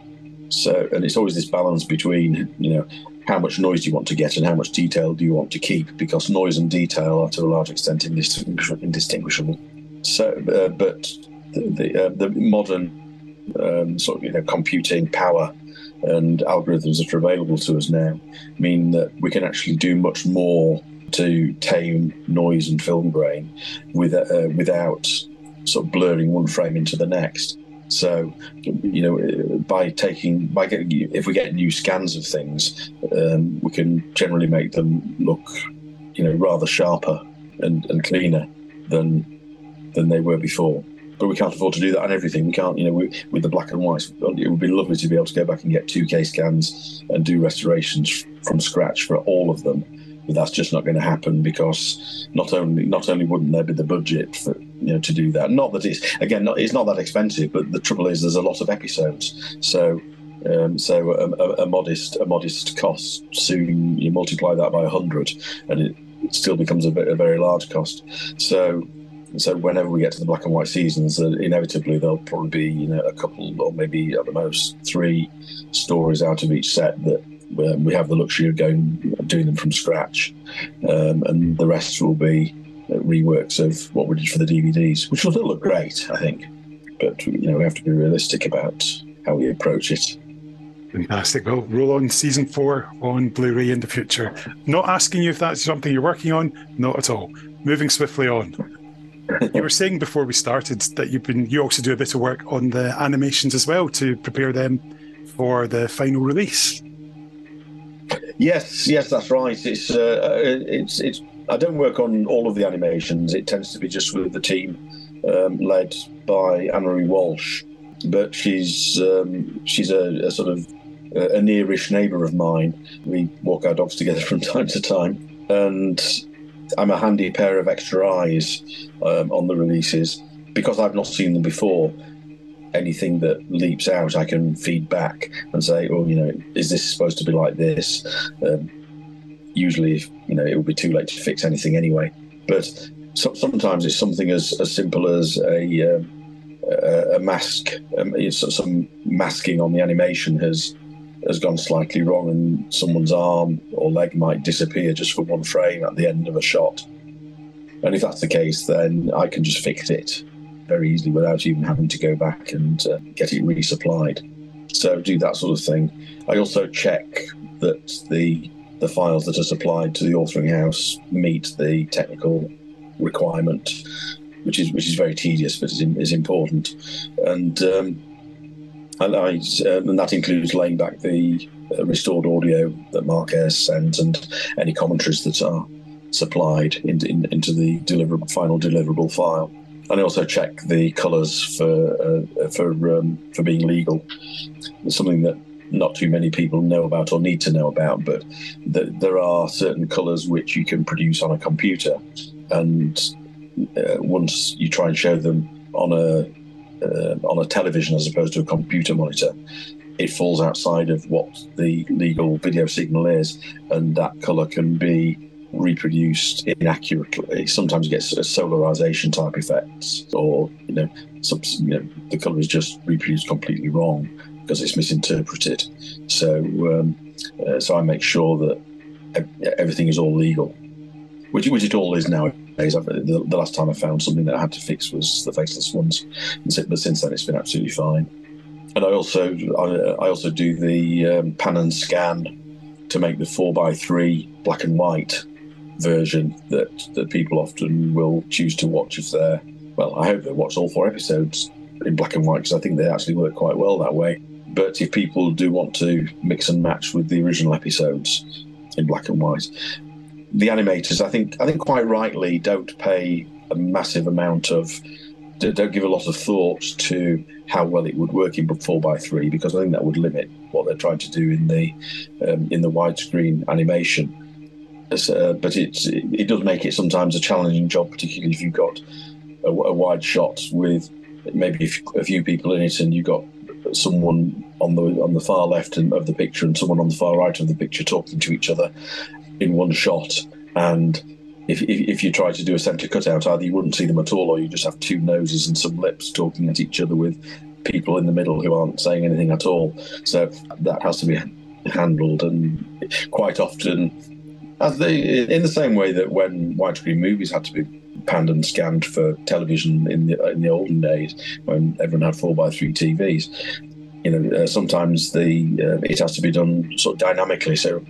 So, and it's always this balance between, you know, how much noise do you want to get and how much detail do you want to keep? Because noise and detail are to a large extent indistinguishable. So, uh, but the the, uh, the modern um, sort of you know computing power and algorithms that are available to us now mean that we can actually do much more to tame noise and film grain with, uh, without sort of blurring one frame into the next. So, you know, by taking by getting if we get new scans of things, um, we can generally make them look, you know, rather sharper and, and cleaner than than they were before. But we can't afford to do that on everything. We can't, you know, we, with the black and white, it would be lovely to be able to go back and get 2K scans and do restorations from scratch for all of them. But that's just not going to happen because not only not only wouldn't there be the budget for you know to do that. Not that it's again, not, it's not that expensive, but the trouble is there's a lot of episodes. So um, so a, a, a, modest a modest cost soon you multiply that by hundred, and it, it still becomes a, a, very large cost. So so whenever we get to the black and white seasons, uh, inevitably there'll probably be you know a couple or maybe at the most three stories out of each set that um, we have the luxury of going doing them from scratch, um, and the rest will be uh, reworks of what we did for the DVDs, which will still look great, I think. But you know we have to be realistic about how we approach it. Fantastic. Well, roll on season four on Blu-ray in the future. Not asking you if that's something you're working on, not at all. Moving swiftly on. [laughs] you were saying before we started that you've been you also do a bit of work on the animations as well to prepare them for the final release. Yes, yes, that's right. It's uh, it's it's. I don't work on all of the animations. It tends to be just with the team um, led by Anne Marie Walsh, but she's um, she's a, a, sort of a nearish neighbour of mine. We walk our dogs together [laughs] from time to time, and I'm a handy pair of extra eyes um, on the releases because I've not seen them before. Anything that leaps out, I can feed back and say, "Oh, you know, is this supposed to be like this?" Um, usually, you know, it will be too late to fix anything anyway. But so, sometimes it's something as, as simple as a, um, a, a mask, um, some masking on the animation has has gone slightly wrong and someone's arm or leg might disappear just for one frame at the end of a shot. And if that's the case, then I can just fix it very easily without even having to go back and uh, get it resupplied. So do that sort of thing. I also check that the the files that are supplied to the authoring house meet the technical requirement, which is which is very tedious but is, is important. And um, and, I, um, and that includes laying back the uh, restored audio that Mark Ayres sends and any commentaries that are supplied in, in, into the deliverable, final deliverable file. And I also check the colours for uh, for um, for being legal. It's something that not too many people know about or need to know about, but th- there are certain colours which you can produce on a computer, and uh, once you try and show them on a uh, on a television as opposed to a computer monitor, it falls outside of what the legal video signal is, and that color can be reproduced inaccurately. It sometimes you get solarization type effects, or you know, some, you know the color is just reproduced completely wrong because it's misinterpreted. So, um, uh, so I make sure that everything is all legal, which which it all is now days. The, the, last time I found something that I had to fix was the faceless ones, but since then it's been absolutely fine. And I also I, I also do the um, pan and scan to make the four x three black and white version that that people often will choose to watch if they're well. I hope they watch all four episodes in black and white because I think they actually work quite well that way. But if people do want to mix and match with the original episodes in black and white, the animators, I think, I think quite rightly, don't pay a massive amount of, don't give a lot of thought to how well it would work in four by three because I think that would limit what they're trying to do in the um, in the widescreen animation. Uh, but it it does make it sometimes a challenging job, particularly if you've got a, a wide shot with maybe a few people in it, and you've got someone on the on the far left of the picture and someone on the far right of the picture talking to each other, in one shot. And if, if, if, you try to do a centre cutout, either you wouldn't see them at all, or you just have two noses and some lips talking at each other with people in the middle who aren't saying anything at all. So that has to be handled, and quite often, as they, in the same way that when widescreen movies had to be panned and scanned for television in the in the olden days, when everyone had four by three TVs, you know, uh, sometimes the uh, it has to be done sort of dynamically. So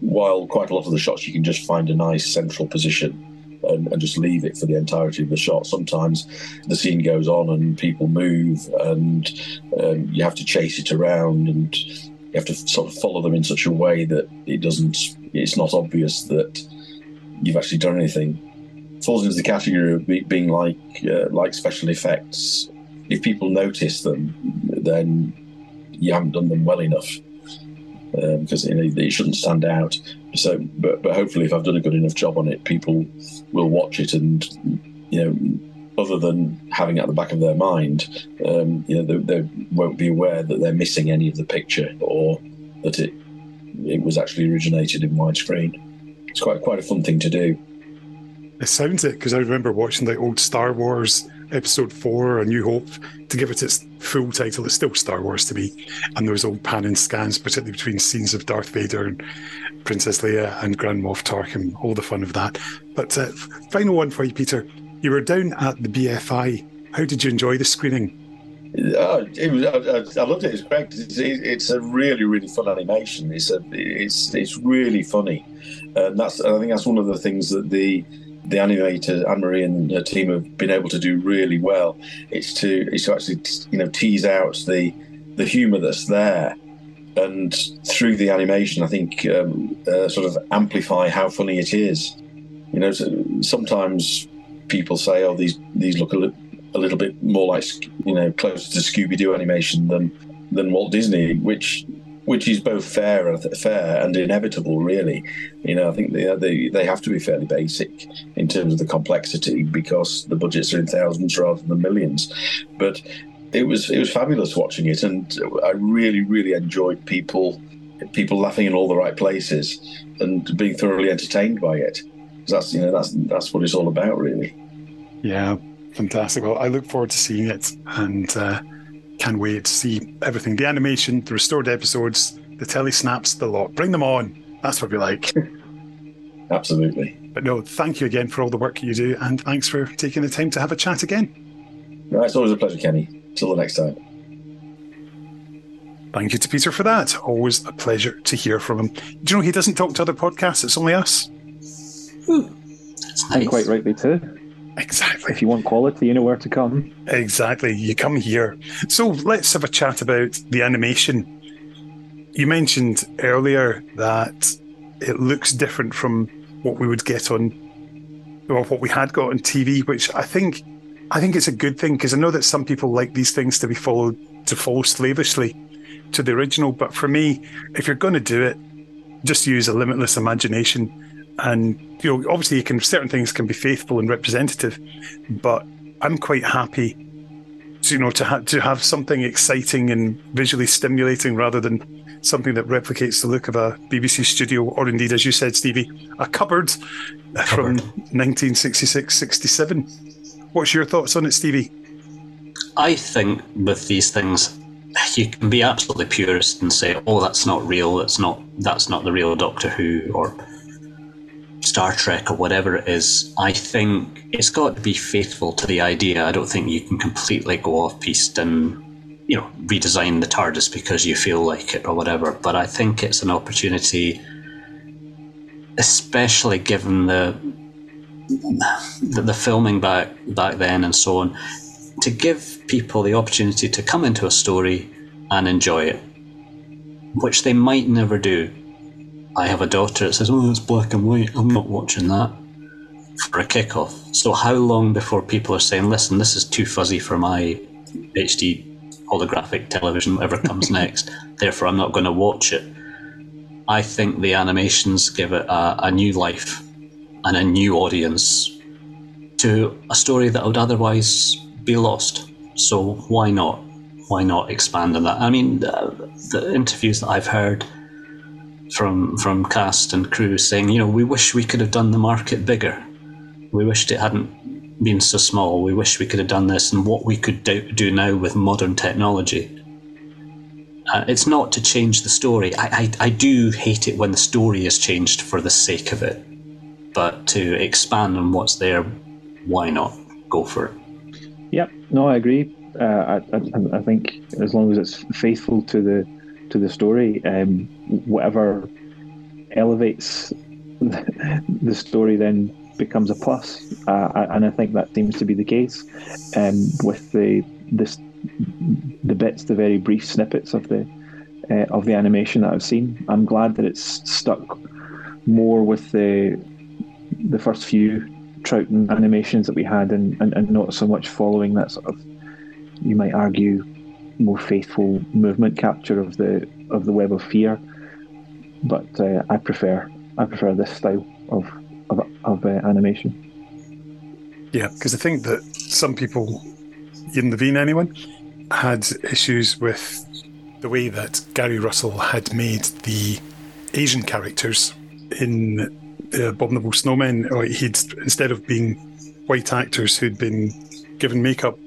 while quite a lot of the shots you can just find a nice central position and, and, just leave it for the entirety of the shot. Sometimes the scene goes on and people move, and um, you have to chase it around, and you have to sort of follow them in such a way that it doesn't. It's not obvious that you've actually done anything. falls into the category of be, being like uh, like special effects. If people notice them, then you haven't done them well enough because um, you know they shouldn't stand out. So, but but hopefully, if I've done a good enough job on it, people will watch it and you know. Other than having it at the back of their mind, um, you know, they, they won't be aware that they're missing any of the picture or that it it was actually originated in widescreen. It's quite quite a fun thing to do. It sounds it because I remember watching the old Star Wars Episode Four, A New Hope, to give it its full title. is still Star Wars to me, and those old pan and scans, particularly between scenes of Darth Vader and Princess Leia and Grand Moff Tarkin, all the fun of that. But uh, final one for you, Peter. You were down at the BFI. How did you enjoy the screening? Uh, it was, I, I, loved it. It's great. It's, it's, a really, really fun animation. It's a, it's, it's really funny, and that's. I think that's one of the things that the the animator Anne Marie and her team have been able to do really well. It's to it's to actually you know tease out the the humour that's there, and through the animation, I think um, uh, sort of amplify how funny it is. You know, so sometimes people say, "Oh, these these look a, li- a little bit more like you know closer to Scooby Doo animation than than Walt Disney," which which is both fair, fair and inevitable. Really, you know, I think they, they they have to be fairly basic in terms of the complexity because the budgets are in thousands rather than millions. But it was it was fabulous watching it, and I really really enjoyed people people laughing in all the right places and being thoroughly entertained by it. That's you know that's that's what it's all about, really. Yeah, fantastic. Well, I look forward to seeing it, and. Uh can't wait to see everything the animation, the restored episodes, the telesnaps, the lot. Bring them on. That's what we like. [laughs] Absolutely. But no, thank you again for all the work you do, and thanks for taking the time to have a chat again. No, it's always a pleasure, Kenny. Till the next time. Thank you to Peter for that. Always a pleasure to hear from him. Do you know he doesn't talk to other podcasts? It's only us. Hmm. Nice. quite rightly too. Exactly. If you want quality, you know where to come. Exactly. You come here. So let's have a chat about the animation. You mentioned earlier that it looks different from what we would get on, well, what we had got on TV, which I think, I think it's a good thing because I know that some people like these things to be followed to follow slavishly to the original. But for me, if you're going to do it, just use a limitless imagination and you know obviously you can certain things can be faithful and representative but i'm quite happy to, you know to, ha- to have something exciting and visually stimulating rather than something that replicates the look of a bbc studio or indeed as you said Steevie a cupboard, cupboard. from 1966-67 what's your thoughts on it Steevie i think with these things you can be absolutely purist and say oh that's not real that's not that's not the real doctor who or Star Trek or whatever it is, I think it's got to be faithful to the idea. I don't think you can completely go off piste and you know redesign the TARDIS because you feel like it or whatever. But I think it's an opportunity, especially given the the, the filming back back then and so on, to give people the opportunity to come into a story and enjoy it, which they might never do I have a daughter that says, "Oh, it's black and white. I'm not watching that." For a kickoff. So how long before people are saying, "Listen, this is too fuzzy for my HD holographic television, whatever comes [laughs] next. Therefore, I'm not going to watch it." I think the animations give it a, a new life and a new audience to a story that would otherwise be lost. So why not? Why not expand on that? I mean, the, the interviews that I've heard from from cast and crew saying, you know, we wish we could have done the market bigger. We wished it hadn't been so small. We wish we could have done this and what we could do, do now with modern technology. Uh, it's not to change the story. I, I, I do hate it when the story is changed for the sake of it. But to expand on what's there, why not go for it? Yep, no, I agree. Uh, I, I, I think as long as it's faithful to the to the story, um, whatever elevates [laughs] the story then becomes a plus, uh, and I think that seems to be the case um, with the this the bits, the very brief snippets of the uh, of the animation that I've seen. I'm glad that it's stuck more with the the first few Troughton animations that we had, and, and, and not so much following that sort of, you might argue, more faithful movement capture of the of the Web of Fear. But uh, I prefer I prefer this style of of, of uh, animation. Yeah, because I think that some people, Ian Levine, anyone, had issues with the way that Gary Russell had made the Asian characters in the Abominable Snowmen. Or he'd instead of being white actors who'd been given makeup,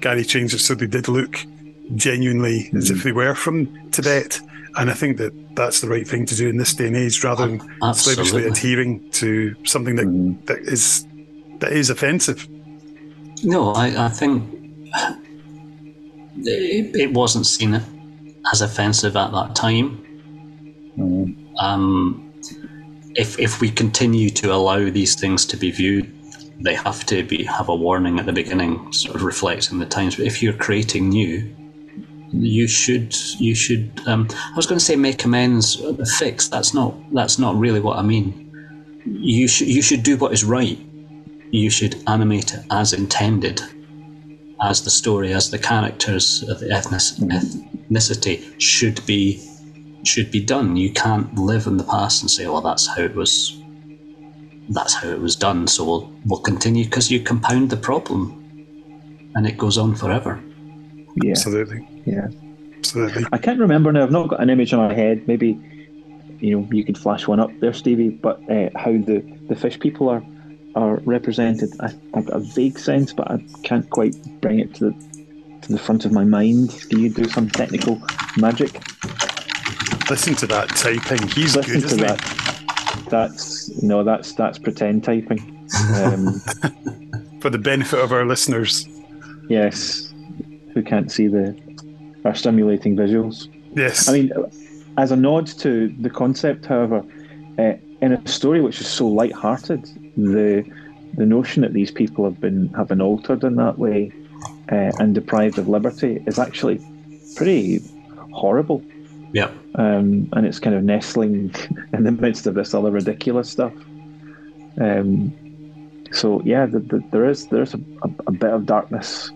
Gary changed it so they did look genuinely as if mm. they were from Tibet. And I think that that's the right thing to do in this day and age, rather than Absolutely. slavishly adhering to something that, mm. that is that is offensive. No, I, I think it, it wasn't seen as offensive at that time. Mm. Um, if if we continue to allow these things to be viewed, they have to be have a warning at the beginning, sort of reflecting the times. But if you're creating new, you should you should. Um, I was going to say make amends, uh, fix. That's not that's not really what I mean. You should you should do what is right. You should animate it as intended, as the story, as the characters, the ethnic, ethnicity should be should be done. You can't live in the past and say, "Well, that's how it was." That's how it was done. So we'll we'll continue because you compound the problem, and it goes on forever. Yeah, Absolutely, yeah. absolutely. I can't remember now. I've not got an image in my head. Maybe you know you could flash one up there, Steevie. But uh, how the, the fish people are are represented, I, I've got a vague sense, but I can't quite bring it to the to the front of my mind. Do you do some technical magic? Listen to that typing. He's Listen good, to isn't he? that. That's no, that's that's pretend typing. Um, [laughs] For the benefit of our listeners. yes, who can't see the our stimulating visuals. Yes. I mean, as a nod to the concept, however, uh, in a story which is so light-hearted, the the notion that these people have been have been altered in that way uh, and deprived of liberty is actually pretty horrible. Yeah. Um, and it's kind of nestling [laughs] in the midst of this other ridiculous stuff. Um, so yeah, the, the, there is there's a, a, a bit of darkness,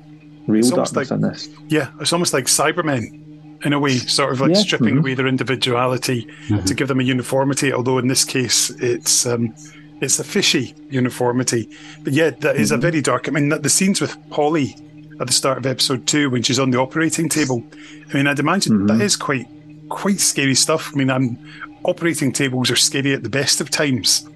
real It's darkness like- in this. yeah, it's almost like Cybermen in a way, sort of like Yeah, stripping mhm. away their individuality to give them a uniformity. Although in this case, it's um, it's a fishy uniformity. But yeah, that is a very dark. I mean, the scenes with Polly at the start of episode two when she's on the operating table. I mean, I'd imagine that is quite quite scary stuff. I mean, I'm, operating tables are scary at the best of times,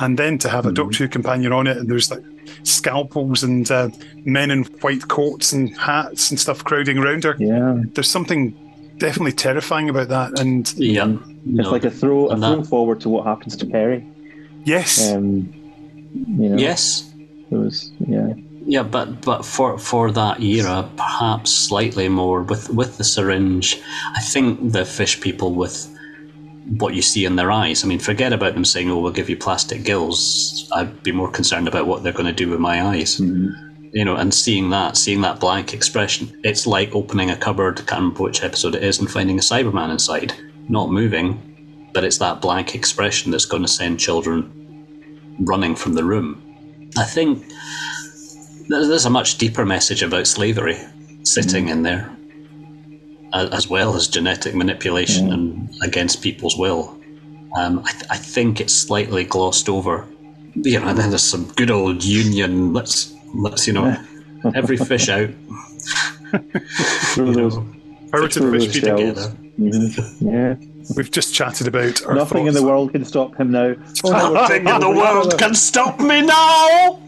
and then to have a Doctor Who companion on it, and there's like scalpels and uh, men in white coats and hats and stuff crowding around her. Yeah, There's something definitely terrifying about that. And Yep. it's like a throw a throw that- forward to what happens to Peri. yes, Um, you know, Yes. it was yeah. Yeah, but but for for that era, perhaps slightly more with with the syringe. I think the fish people with what you see in their eyes. I mean, forget about them saying, "Oh, we'll give you plastic gills." I'd be more concerned about what they're going to do with my eyes. Mm-hmm. You know, and seeing that, seeing that blank expression, it's like opening a cupboard. Can't remember which episode it is, and finding a Cyberman inside, not moving, but it's that blank expression that's going to send children running from the room. I think there's, there's a much deeper message about slavery sitting mm-hmm. in there, as well as genetic manipulation and against people's will. Um, I, th- I think it's slightly glossed over. You know, and then there's some good old union. Let's let's you know, [laughs] every fish out. Throw those, power to the throw fish those people. shells. Mhm. [laughs] Yeah, We've just chatted about our nothing in the world can stop him now. [laughs] Oh, no, Nothing in the world can stop me now.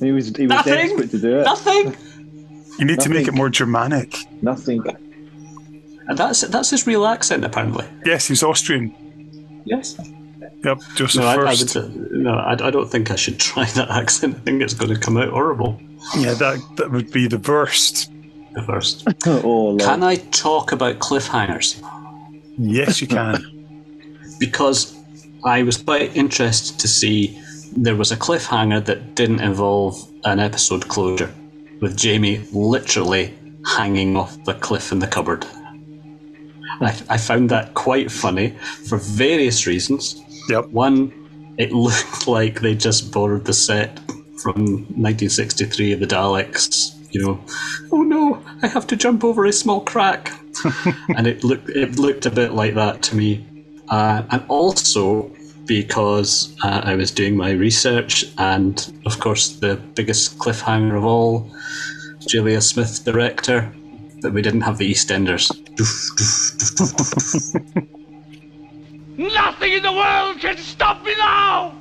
He was he was Nothing. desperate to do it. Nothing. You need to make it more Germanic. Nothing. And that's that's his real accent, apparently. Yes, he's Austrian. Yes. Yep, Joseph No, I, I, Furst. would, no I, I don't think I should [laughs] try that accent. I think it's going to come out horrible. yeah, that that would be the worst. The first. [laughs] Oh, Can I talk about cliffhangers? Yes, you can. Because I was quite interested to see there was a cliffhanger that didn't involve an episode closure, with Jamie literally hanging off the cliff in the cupboard. I, I found that quite funny for various reasons. yep. One, it [laughs] looked like they just borrowed the set from 1963 of the Daleks. You know, oh no, I have to jump over a small crack, [laughs] and it looked it looked a bit like that to me. Uh, and also because uh, I was doing my research, and of course the biggest cliffhanger of all, Julia Smith, director, that we didn't have the EastEnders. Nothing in the world can stop me now!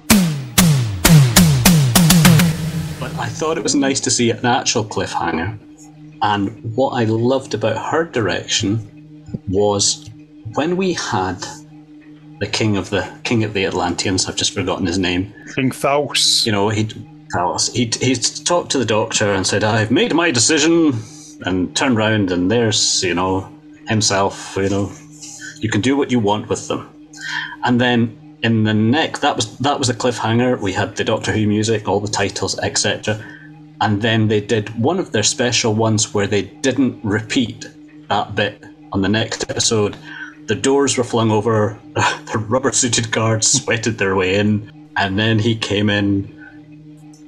But I thought it was nice to see an actual cliffhanger. And what I loved about her direction was when we had the king of the king of the Atlanteans, I've just forgotten his name. King Thous. You know, he'd tell he'd, he'd talked to the doctor and said, I've made my decision and turn round and there's, you know, himself, you know, you can do what you want with them. And then in the neck that was that was a cliffhanger. We had the Doctor Who music, all the titles, etc. And then they did one of their special ones where they didn't repeat that bit on the next episode. The doors were flung over, [laughs] the rubber suited guards [laughs] sweated their way in, and then he came in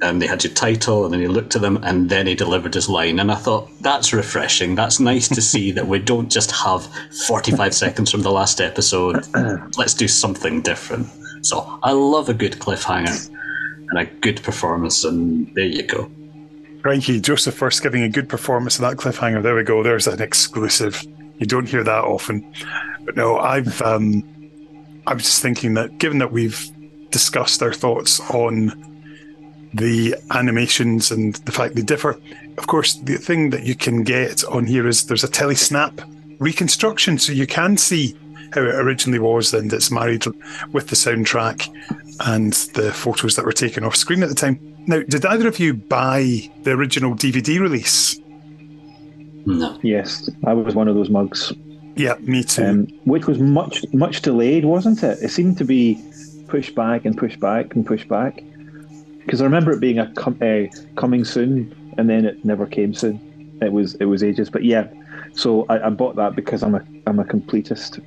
and they had your title, and then he looked at them, and then he delivered his line. And I thought, that's refreshing. That's nice to see that we don't just have 45 seconds from the last episode. [clears throat] Let's do something different. So I love a good cliffhanger and a good performance, and there you go. Crikey, Joseph Furst giving a good performance in that cliffhanger. There we go. There's an exclusive. You don't hear that often. But no, I've um I was just thinking that given that we've discussed our thoughts on the animations and the fact they differ, of course, the thing that you can get on here is there's a telesnap reconstruction, so you can see how it originally was, and it's married with the soundtrack and the photos that were taken off screen at the time. Now, did either of you buy the original DVD release? No. Yes, I was one of those mugs, Yeah, me too. um, which was much much delayed, wasn't it? It seemed to be pushed back and pushed back and pushed back. Because I remember it being a com- uh, coming soon, and then it never came soon. It was it was ages, but yeah. So I, I bought that because I'm a I'm a completist.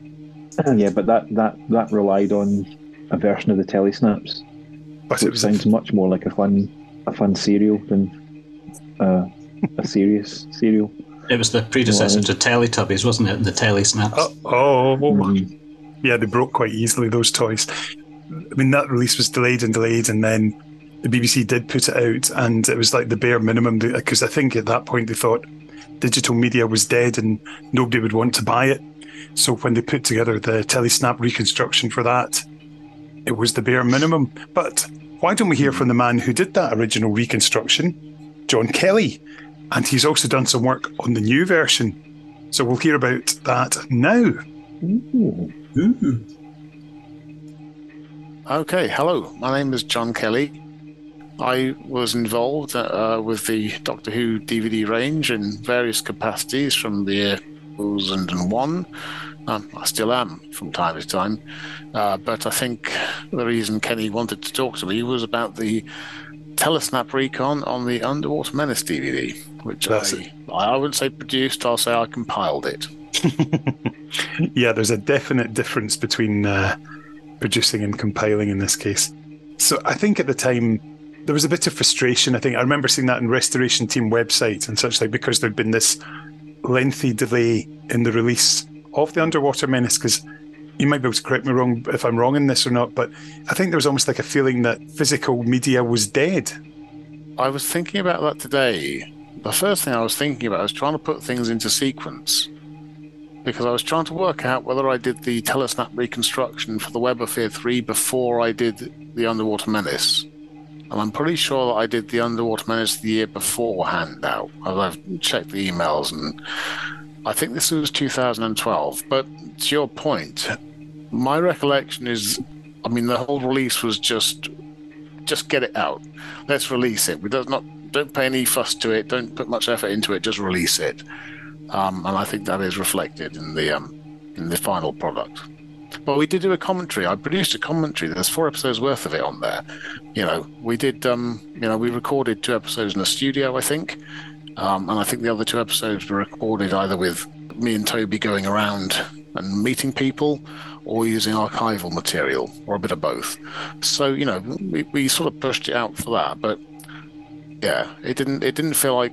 yeah, but that that that relied on a version of the telesnaps, but it which was sounds much more like a fun a fun serial than uh, a serious serial. It was the predecessor to Teletubbies, wasn't it? The Telesnaps. oh, oh, Mhm. yeah, they broke quite easily those toys. I mean, that release was delayed and delayed, and then the BBC did put it out, and it was like the bare minimum because I think at that point they thought digital media was dead and nobody would want to buy it. So when they put together the telesnap reconstruction for that, it was the bare minimum. But why don't we hear from the man who did that original reconstruction, John Kelly? And he's also done some work on the new version. So we'll hear about that now. Ooh. Okay, hello. My name is John Kelly. I was involved uh, with the Doctor Who DVD range in various capacities from the year 2001. Um, I still am from time to time. Uh, but I think the reason Kenny wanted to talk to me was about the Telesnap Recon on the Underwater Menace DVD, which That's I, I wouldn't say produced, I'll say I compiled it. [laughs] yeah, there's a definite difference between uh, producing and compiling in this case. So I think at the time there was a bit of frustration. I think I remember seeing that in Restoration Team website and such like because there'd been this lengthy delay in the release of the Underwater Menace. Because you might be able to correct me wrong if I'm wrong in this or not, but I think there was almost like a feeling that physical media was dead. I was thinking about that today. The first thing I was thinking about was trying to put things into sequence because I was trying to work out whether I did the Telesnap reconstruction for the Web of Fear 3 before I did the Underwater Menace. And I'm pretty sure that I did the Underwater Menace the year beforehand now. I've checked the emails and I think this was 2012. But to your point, my recollection is I mean, the whole release was just just get it out. Let's release it. We don't not don't pay any fuss to it. Don't put much effort into it. Just release it. Um, and I think that is reflected in the um, in the final product. But we did do a commentary. I produced a commentary. There's four episodes worth of it on there. You know, we did. Um, you know, we recorded two episodes in the studio, I think, um, and I think the other two episodes were recorded either with me and Toby going around and meeting people, or using archival material, or a bit of both. So you know, we, we sort of pushed it out for that, but yeah, it didn't it didn't feel like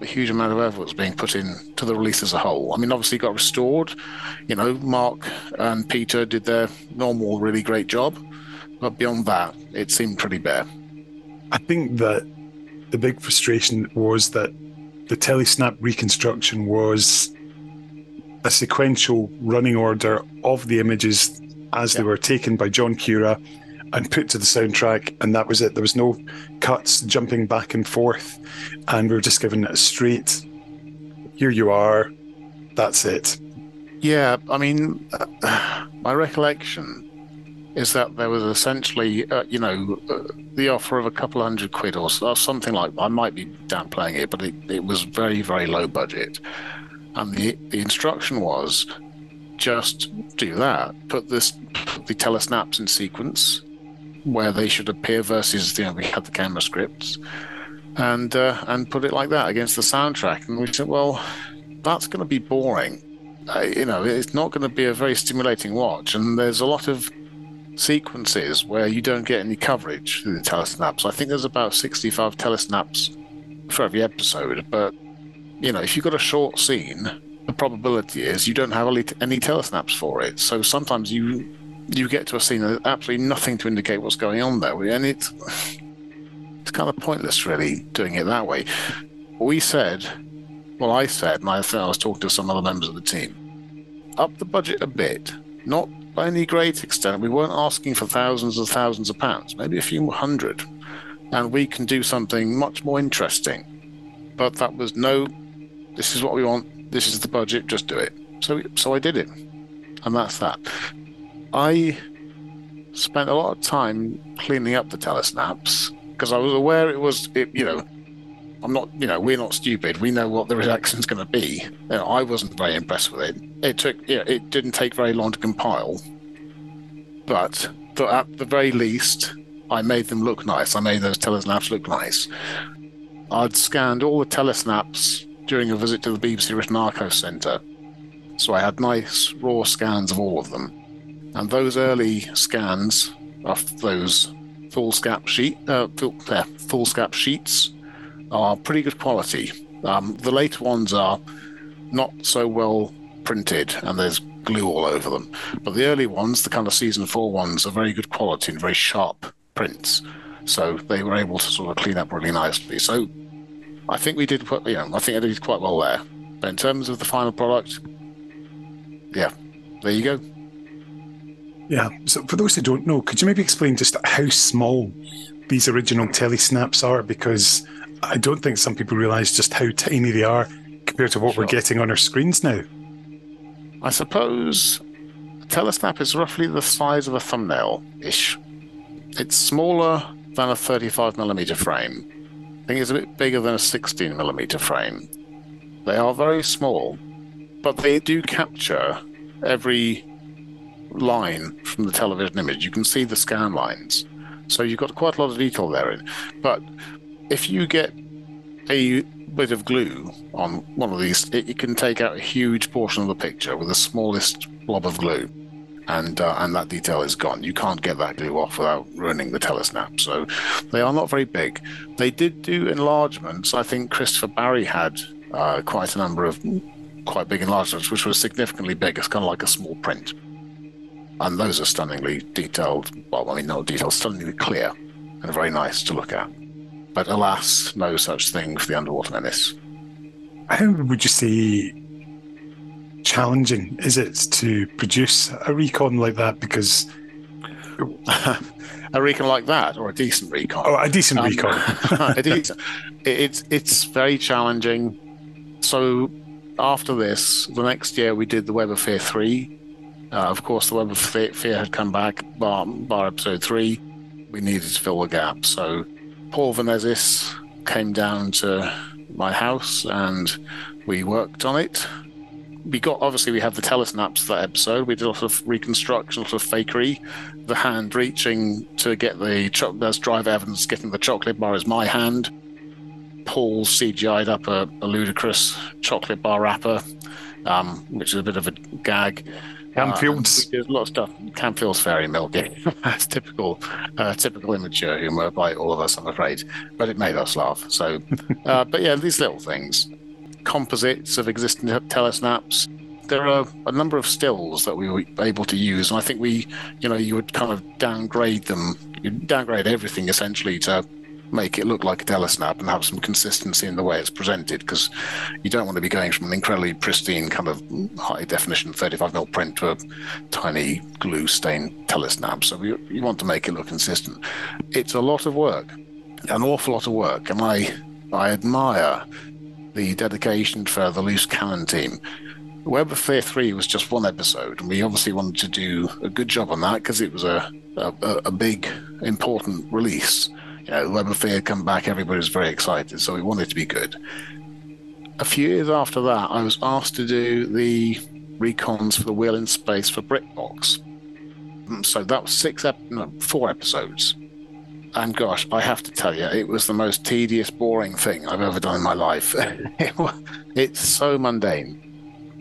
a huge amount of effort was being put in to the release as a whole. I mean, obviously it got restored. You know, Mark and Peter did their normal, really great job, but beyond that, it seemed pretty bare. I think that the big frustration was that the telesnap reconstruction was a sequential running order of the images as they were taken by John Cura and put to the soundtrack, and that was it. There was no cuts jumping back and forth, and we were just given a straight. Here you are. That's it. Yeah, I mean, uh, [sighs] my recollection is that there was essentially, uh, you know, uh, the offer of a couple hundred quid or, or something like. I might be downplaying it, but it, it was very, very low budget, and the the instruction was just do that. Put this, put the telesnaps in sequence where they should appear versus you know we had the camera scripts and uh, and put it like that against the soundtrack. And we said well that's going to be boring. Uh, you know it's not going to be a very stimulating watch. And there's a lot of sequences where you don't get any coverage through the telesnaps. I think there's about 65 telesnaps for every episode but you know if you've got a short scene the probability is you don't have any telesnaps for it. So sometimes you you get to a scene there's absolutely nothing to indicate what's going on there, and it's it's kind of pointless, really, doing it that way. We said, well, I said, and I I was talking to some other members of the team, up the budget a bit, not by any great extent. We weren't asking for thousands and thousands of pounds, maybe a few hundred, and we can do something much more interesting. But that was no, this is what we want. This is the budget. Just do it. So, so I did it, and that's that. I spent a lot of time cleaning up the telesnaps because I was aware it was, it, you know, I'm not, you know, we're not stupid. We know what the reaction's going to be. You know, I wasn't very impressed with it. It took, you know, it didn't take very long to compile, but at the very least, I made them look nice. I made those telesnaps look nice. I'd scanned all the telesnaps during a visit to the BBC Written Archive Centre, so I had nice raw scans of all of them. And those early scans of those foolscap sheet, uh, full, uh, foolscap sheets are pretty good quality. Um, the later ones are not so well printed, and there's glue all over them. But the early ones, the kind of season four ones, are very good quality and very sharp prints. So they were able to sort of clean up really nicely. So I think we did, you know, I think I did quite well there. But in terms of the final product, yeah, there you go. Yeah. So for those who don't know, could you maybe explain just how small these original telesnaps are? Because I don't think some people realise just how tiny they are compared to what sure. we're getting on our screens now. I suppose a telesnap is roughly the size of a thumbnail ish. It's smaller than a 35 millimeter frame. I think it's a bit bigger than a 16 millimeter frame. They are very small, but they do capture every line from the television image. You can see the scan lines. So you've got quite a lot of detail there. But if you get a bit of glue on one of these, it, it can take out a huge portion of the picture with the smallest blob of glue. And, uh, and that detail is gone. You can't get that glue off without ruining the telesnap. So they are not very big. They did do enlargements. I think Christopher Barry had uh, quite a number of quite big enlargements, which was significantly big. It's kind of like a small print and those are stunningly detailed. Well, I mean, not detailed, stunningly clear, and very nice to look at. But alas, no such thing for the underwater menace. How would you say challenging is it to produce a recon like that? Because [laughs] a recon like that, or a decent recon? Oh, a decent um, recon. [laughs] a decent, it's it's very challenging. So after this, the next year we did the Web of Fear three, uh, of course, the Web of Fear had come back, bar, bar episode three. We needed to fill the gap. So Paul Vanezis came down to my house and we worked on it. We got obviously we have the telesnaps for that episode. We did a lot of reconstruction, a lot of fakery. The hand reaching to get the cho- there's drive evidence getting the chocolate bar is my hand. Paul CGI'd up a, a ludicrous chocolate bar wrapper um, which is a bit of a gag. Camfields. Uh, there's a lot of stuff. Camfield's very milky. [laughs] That's typical, uh, typical immature humour by all of us, I'm afraid. But it made us laugh. So, [laughs] uh, but yeah, these little things, composites of existing telesnaps. There are a number of stills that we were able to use, and I think we, you know, you would kind of downgrade them. You downgrade everything essentially to make it look like a telesnap and have some consistency in the way it's presented because you don't want to be going from an incredibly pristine kind of high definition 35mm print to a tiny glue stained telesnap. So you, you want to make it look consistent. It's a lot of work, an awful lot of work, and I I admire the dedication for the loose cannon team. Web of Fear 3 was just one episode, and we obviously wanted to do a good job on that because it was a, a, a big, important release know, Web of Fear had come back, everybody was very excited, so we wanted to be good. A few years after that, I was asked to do the recons for the Wheel in Space for BritBox. Mm, so that was six, ep- no, four episodes. And gosh, I have to tell you, it was the most tedious, boring thing I've ever done in my life. [laughs] it's so mundane.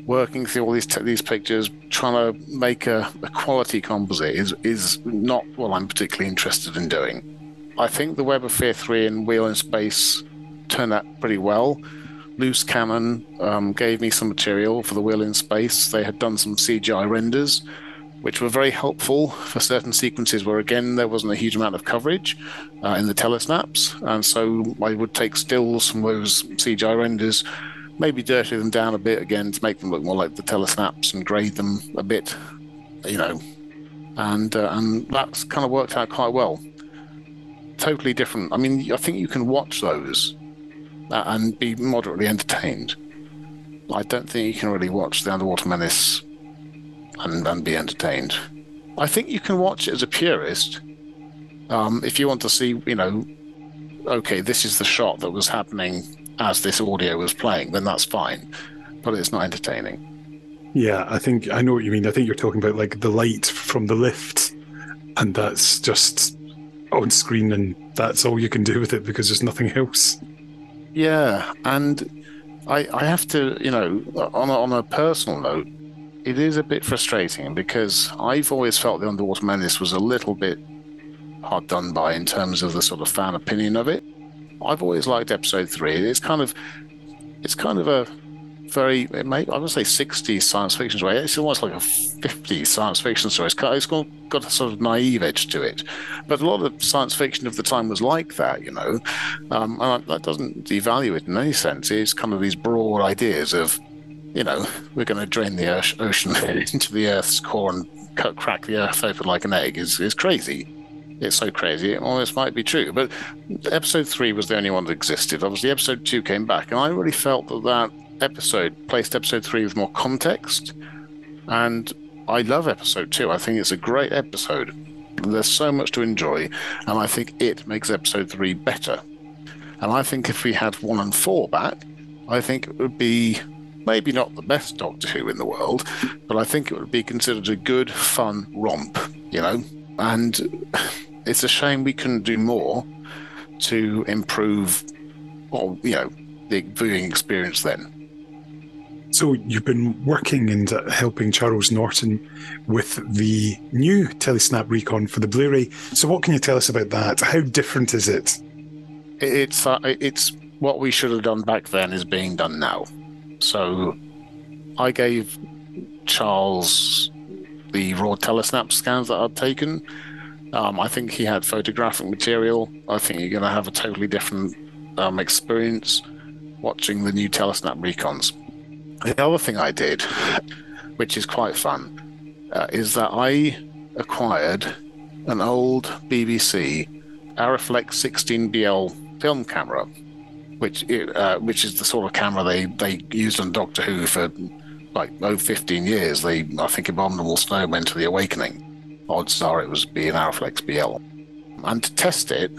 Working through all these t- these pictures, trying to make a, a quality composite is is not what I'm particularly interested in doing. I think the Web of Fear 3 and Wheel in Space turned out pretty well. Loose Cannon um, gave me some material for the Wheel in Space. They had done some CGI renders, which were very helpful for certain sequences where, again, there wasn't a huge amount of coverage uh, in the telesnaps. And so I would take stills from those CGI renders, maybe dirty them down a bit again to make them look more like the telesnaps and grade them a bit, you know. And, uh, and that's kind of worked out quite well totally different. I mean, I think you can watch those uh, and be moderately entertained. I don't think you can really watch The Underwater Menace and, and be entertained. I think you can watch it as a purist. Um, if you want to see, you know, okay, this is the shot that was happening as this audio was playing, then that's fine. But it's not entertaining. Yeah, I think I know what you mean. I think you're talking about like the light from the lift, and that's just on screen, and that's all you can do with it because there's nothing else. Yeah, and I, I have to, you know, on a, on a personal note, it is a bit frustrating because I've always felt the Underwater Menace was a little bit hard done by in terms of the sort of fan opinion of it. I've always liked episode three. It's kind of, it's kind of a very, it may, I would say 60s science fiction story. It's almost like a 50s science fiction story. It's got, it's got, got a sort of naive edge to it. But a lot of science fiction of the time was like that, you know. Um, and that doesn't devalue it in any sense. It's kind of these broad ideas of, you know, we're going to drain the ocean [laughs] into the Earth's core and cut, crack the Earth open like an egg is, is crazy it's so crazy. It almost might be true. But episode three was the only one that existed. Obviously, episode two came back, and I really felt that that episode placed episode three with more context. And I love episode two. I think it's a great episode. There's so much to enjoy, and I think it makes episode three better. And I think if we had one and four back, I think it would be maybe not the best Doctor Who in the world, but I think it would be considered a good, fun romp, you know? And it's a shame we couldn't do more to improve, or, you know, the viewing experience then. So you've been working and helping Charles Norton with the new Telesnap Recon for the Blu-ray. So what can you tell us about that? How different is it? It's uh, it's what we should have done back then is being done now. So I gave Charles the raw telesnap scans that I'd taken. Um, I think he had photographic material. I think you're going to have a totally different um, experience watching the new telesnap recons. The other thing I did, which is quite fun, uh, is that I acquired an old BBC Arriflex 16BL film camera, which uh, which is the sort of camera they, they used on Doctor Who for like oh 15 years. They I think Abominable Snowmen to the Awakening. Odds are it was being an Arriflex BL. And to test it,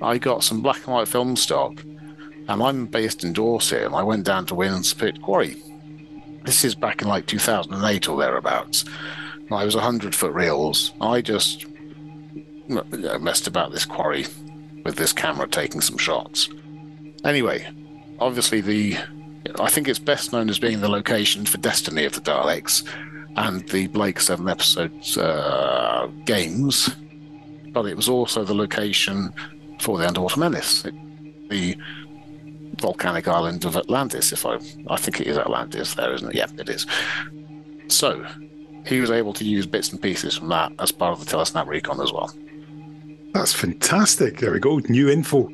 I got some black and white film stock, and I'm based in Dorset, and I went down to Winspit Quarry this is back in like 2008 or thereabouts. I was 100 foot reels. I just messed about this quarry with this camera taking some shots. Anyway, obviously the I think it's best known as being the location for Destiny of the Daleks and the Blake Seven episodes uh, games, but it was also the location for the Underwater Menace, the volcanic island of Atlantis. If I, I think it is Atlantis, there isn't it? Yeah, it is. So he was able to use bits and pieces from that as part of the Telesnap recon as well. That's fantastic. There we go. New info.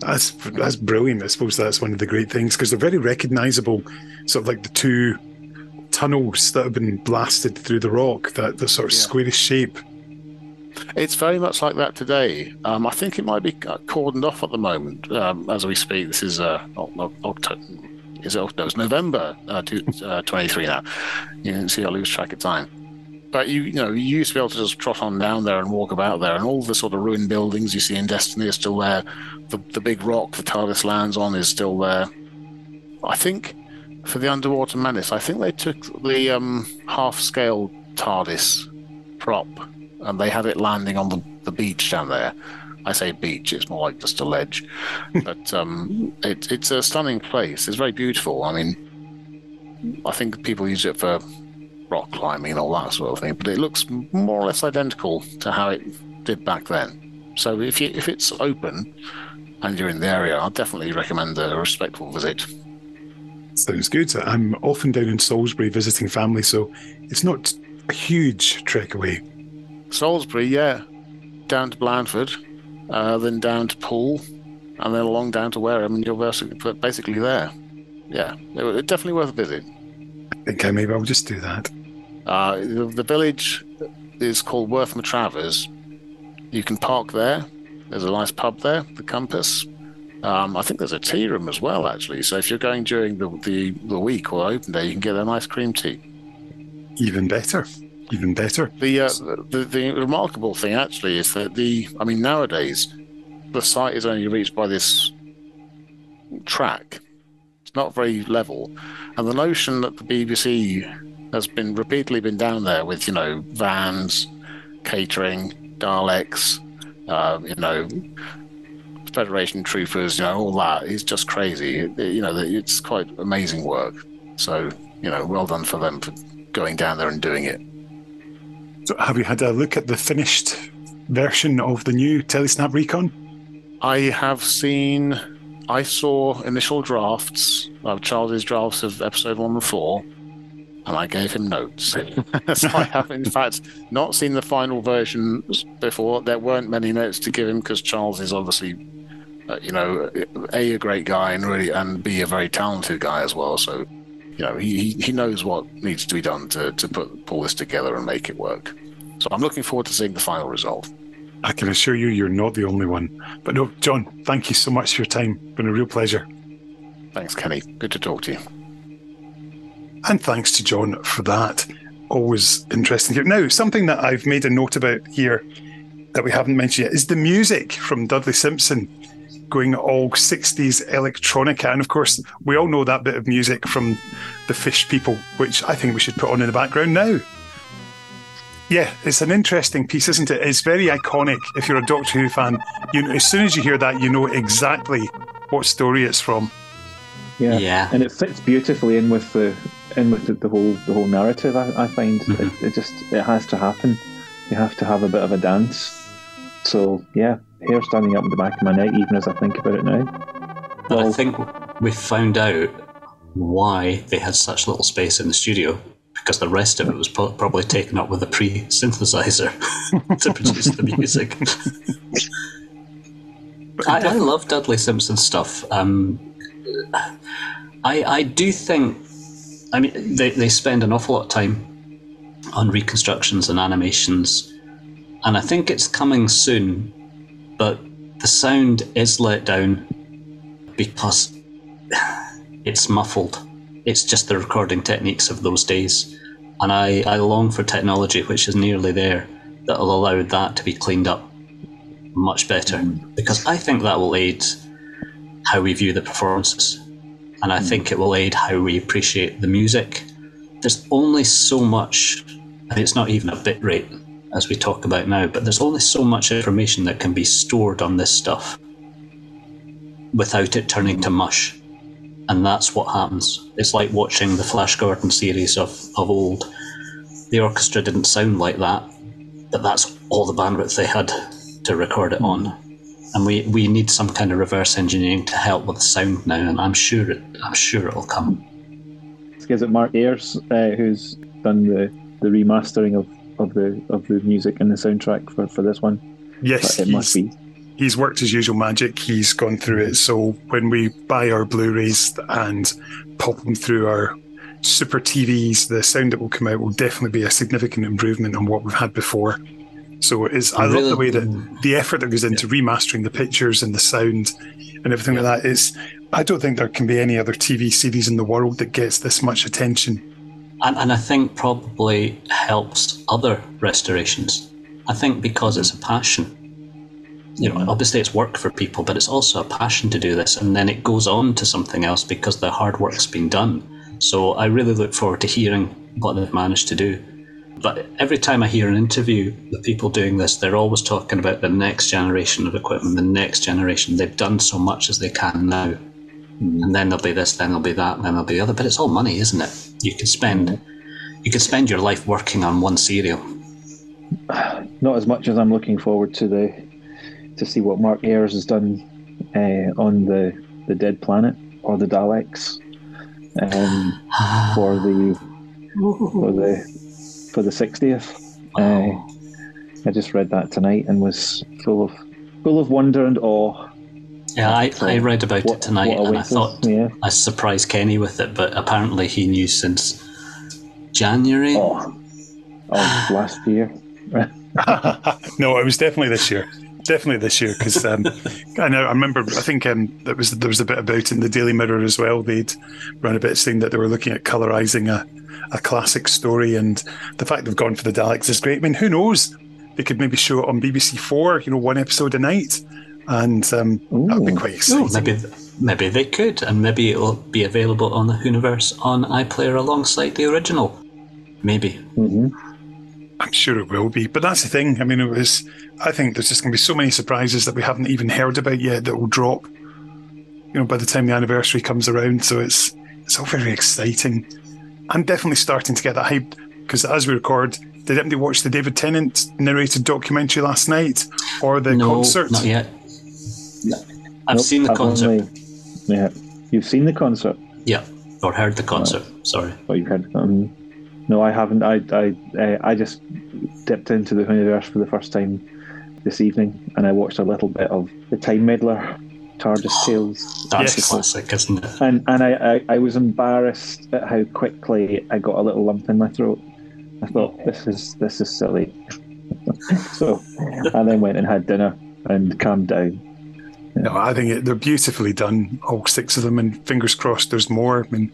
That's that's brilliant. I suppose that's one of the great things because they're very recognisable. Sort of like the two tunnels that have been blasted through the rock. That the sort of Yeah. squarish shape. It's very much like that today. Um, I think it might be cordoned off at the moment um, as we speak. This is uh, October. Is it, no, it's November uh, two, uh, 23 now. You can see I lose track of time. But you, you know, you used to be able to just trot on down there and walk about there, and all the sort of ruined buildings you see in Destiny are still there. The the big rock the TARDIS lands on is still there. I think for the Underwater Menace, I think they took the um, half-scale TARDIS prop and they had it landing on the, the beach down there. I say beach, it's more like just a ledge. [laughs] but um, it, it's a stunning place. It's very beautiful. I mean, I think people use it for rock climbing and all that sort of thing, but it looks more or less identical to how it did back then. So if you if it's open and you're in the area, I'd definitely recommend a respectful visit. Sounds good. I'm often down in Salisbury visiting family, so it's not a huge trek away. Salisbury, yeah, down to Blandford, uh, then down to Poole, and then along down to Wareham, and you're basically, basically there. Yeah, it, it definitely worth a visit. I think I maybe I'll just do that. Uh, the, the village is called Worth Matravers. You can park there. There's a nice pub there, the Compass. Um, I think there's a tea room as well, actually. So if you're going during the, the, the week or open day, you can get a nice cream tea. Even better. Even better. The, uh, the the remarkable thing actually is that the I mean nowadays the site is only reached by this track. It's not very level, and the notion that the BBC has been repeatedly been down there with you know vans, catering, Daleks, uh, you know Federation troopers, you know all that is just crazy. It- you know it's quite amazing work. So you know well done for them for going down there and doing it. So have you had a look at the finished version of the new Telesnap Recon? I have seen. I saw initial drafts of Charles's drafts of episode one and four, and I gave him notes. [laughs] so I have, in fact, not seen the final version before. There weren't many notes to give him because Charles is obviously, uh, you know, a a great guy and really, and b a very talented guy as well. So, you know, he he- knows what needs to be done to to put pull this together and make it work. So I'm looking forward to seeing the final result. I can assure you, you're not the only one. But no, John, thank you so much for your time. Been a real pleasure. Thanks, Kenny. Good to talk to you. And thanks to John for that. Always interesting here. Now, something that I've made a note about here that we haven't mentioned yet is the music from Dudley Simpson going all 60s electronica. And of course, we all know that bit of music from the Fish People, which I think we should put on in the background now. Yeah, it's an interesting piece, isn't it? It's very iconic. If you're a Doctor Who fan, you as soon as you hear that, you know exactly what story it's from. Yeah. Yeah. and it fits beautifully in with the in with the, the whole the whole narrative. I, I find Mhm. it, it just it has to happen. You have to have a bit of a dance. So yeah, hair standing up in the back of my neck even as I think about it now. But I think we found out why they had such little space in the studio because the rest of it was pro- probably taken up with a pre-synthesizer [laughs] to produce the music. I, I love Dudley Simpson stuff. Um, I I do think, I mean, they they spend an awful lot of time on reconstructions and animations, and I think it's coming soon. But the sound is let down because it's muffled. It's just the recording techniques of those days. And I, I long for technology which is nearly there that'll allow that to be cleaned up much better. Because I think that will aid how we view the performances. And I hmm. think it will aid how we appreciate the music. There's only so much, and it's not even a bit rate as we talk about now, but there's only so much information that can be stored on this stuff without it turning to mush. and that's what happens. It's like watching the Flash Gordon series of, of old. The orchestra didn't sound like that, but that's all the bandwidth they had to record it on. And we, we need some kind of reverse engineering to help with the sound now, and I'm sure it I'm sure it'll come. Is it Mark Ayres uh, who's done the, the remastering of, of the of the music and the soundtrack for, for this one? Yes, It must be. he's worked his usual magic. He's gone through it. So when we buy our Blu-rays and pop them through our super TVs, the sound that will come out will definitely be a significant improvement on what we've had before. So it is. I love Really- the way that mm. the effort that goes into remastering the pictures and the sound and everything like that is. I don't think there can be any other TV series in the world that gets this much attention. And, and I think probably helps other restorations. I think because it's a passion. You know, obviously it's work for people, but it's also a passion to do this, and then it goes on to something else because the hard work's been done. So I really look forward to hearing what they've managed to do. But every time I hear an interview with people doing this, they're always talking about the next generation of equipment, the next generation. They've done so much as they can now. And then there'll be this, then there'll be that, then there'll be the other. But it's all money, isn't it? You could spend you could spend your life working on one serial. Not as much as I'm looking forward to the to see what Mark Ayres has done uh, on the the Dead Planet or the Daleks um, [sighs] for the for the for the sixtieth. Uh, I just read that tonight and was full of full of wonder and awe. Yeah, I, I read about what- it tonight and I thought yeah. I surprised Kenny with it, but apparently he knew since January. Oh, of last year. [laughs] no, it was definitely this year. Definitely this year because um, I know I remember. I think um, there was there was a bit about in the Daily Mirror as well. They'd run a bit saying that they were looking at colorizing a, a classic story, and the fact they've gone for the Daleks is great. I mean, who knows? They could maybe show it on BBC Four. You know, one episode a night, and um, that would be quite exciting. maybe maybe they could, and maybe it'll be available on the Whoniverse on iPlayer alongside the original. Maybe. hmm I'm sure it will be. But that's the thing. I mean, it was. I think there's just going to be so many surprises that we haven't even heard about yet that will drop. You know, by the time the anniversary comes around, so it's it's all very exciting. I'm definitely starting to get that hype because as we record, did anybody watch the David Tennant narrated documentary last night or the no, concert? not yet. I've Nope, seen the I've concert. only- yeah, you've seen the concert. Yeah, or heard the concert. Sorry. Oh, you had. Um, no, I haven't. I I uh, I just dipped into the universe for the first time this evening, and I watched a little bit of the Time Meddler, TARDIS Tales, That's Yes. a classic, isn't it? and and I, I I was embarrassed at how quickly I got a little lump in my throat. I thought this is this is silly. [laughs] so, I then went and had dinner and calmed down. No, I think it, they're beautifully done, all six of them, and fingers crossed there's more. I mean,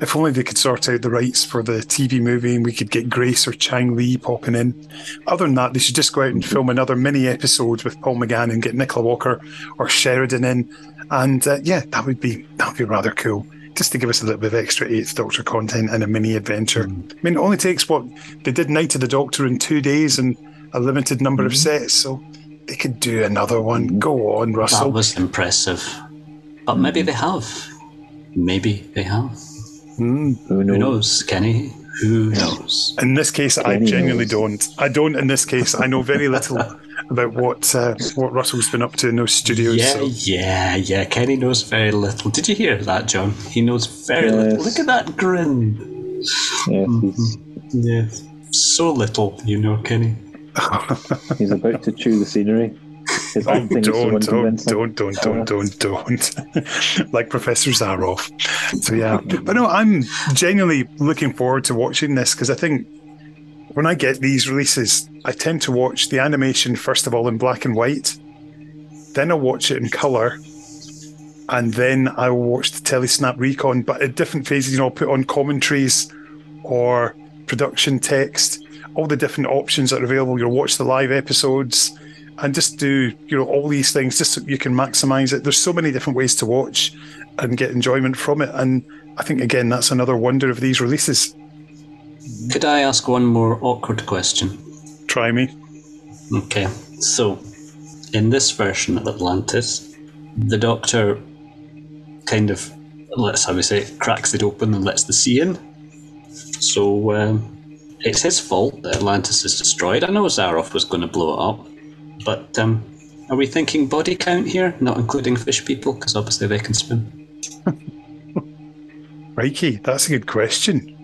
if only they could sort out the rights for the TV movie and we could get Grace or Chang Lee popping in. Other than that, they should just go out and film another mini episode with Paul McGann and get Nicola Walker or Sheridan in. And uh, yeah, that would be that would be rather cool. Just to give us a little bit of extra Eighth Doctor content and a mini adventure. I mean, it only takes what they did Night of the Doctor in two days and a limited number of sets, so they could do another one. Go on, Russell. That was impressive. But maybe they have. Maybe they have. Mm. Who knows? Who knows, Kenny? Who knows? In this case, I genuinely knows. don't. I don't. In this case, I know very little [laughs] about what uh, what Russell's been up to in those studios. Yeah, so. yeah, yeah. Kenny knows very little. Did you hear that, John? He knows very little. Look at that grin. Yeah, he's, Yeah, so little, you know, Kenny. [laughs] he's about to chew the scenery. Oh, so don't, don't, don't, don't, don't, don't, [laughs] don't. like Professor Zaroff. So, yeah. But no, I'm genuinely looking forward to watching this because I think when I get these releases, I tend to watch the animation first of all in black and white, then I'll watch it in colour, and then I will watch the Telesnap Recon. But at different phases, you know, I'll put on commentaries or production text, all the different options that are available. You'll watch the live episodes and just do you know all these things just so you can maximize it. There's so many different ways to watch and get enjoyment from it, and I think again that's another wonder of these releases. Could I ask one more awkward question? Try me. Okay, so in this version of Atlantis, the Doctor kind of let's how we say it, cracks it open and lets the sea in. So um, it's his fault that Atlantis is destroyed. I know Zaroff was going to blow it up, but um, are we thinking body count here, not including fish people? Because obviously they can swim. [laughs] Crikey, that's a good question.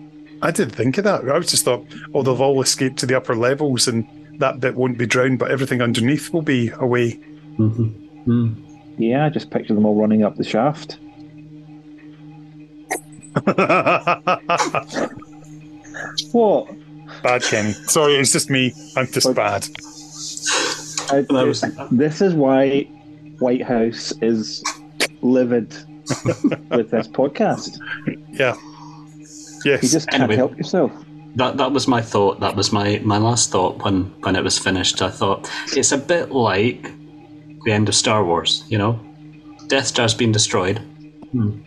I didn't think of that. I was just thought, oh, they've all escaped to the upper levels and that bit won't be drowned, but everything underneath will be away. Mm-hmm. Yeah, I just picture them all running up the shaft. [laughs] What? Bad, Kenny. [laughs] Sorry, it's just me. I'm just bad. I, was- this is why White House is livid with this podcast. Yeah. Yes. You just can't Anyway. help yourself. That that was my thought. That was my, my last thought when, when it was finished. I thought it's a bit like the end of Star Wars. You know, Death Star's been destroyed. Hmm.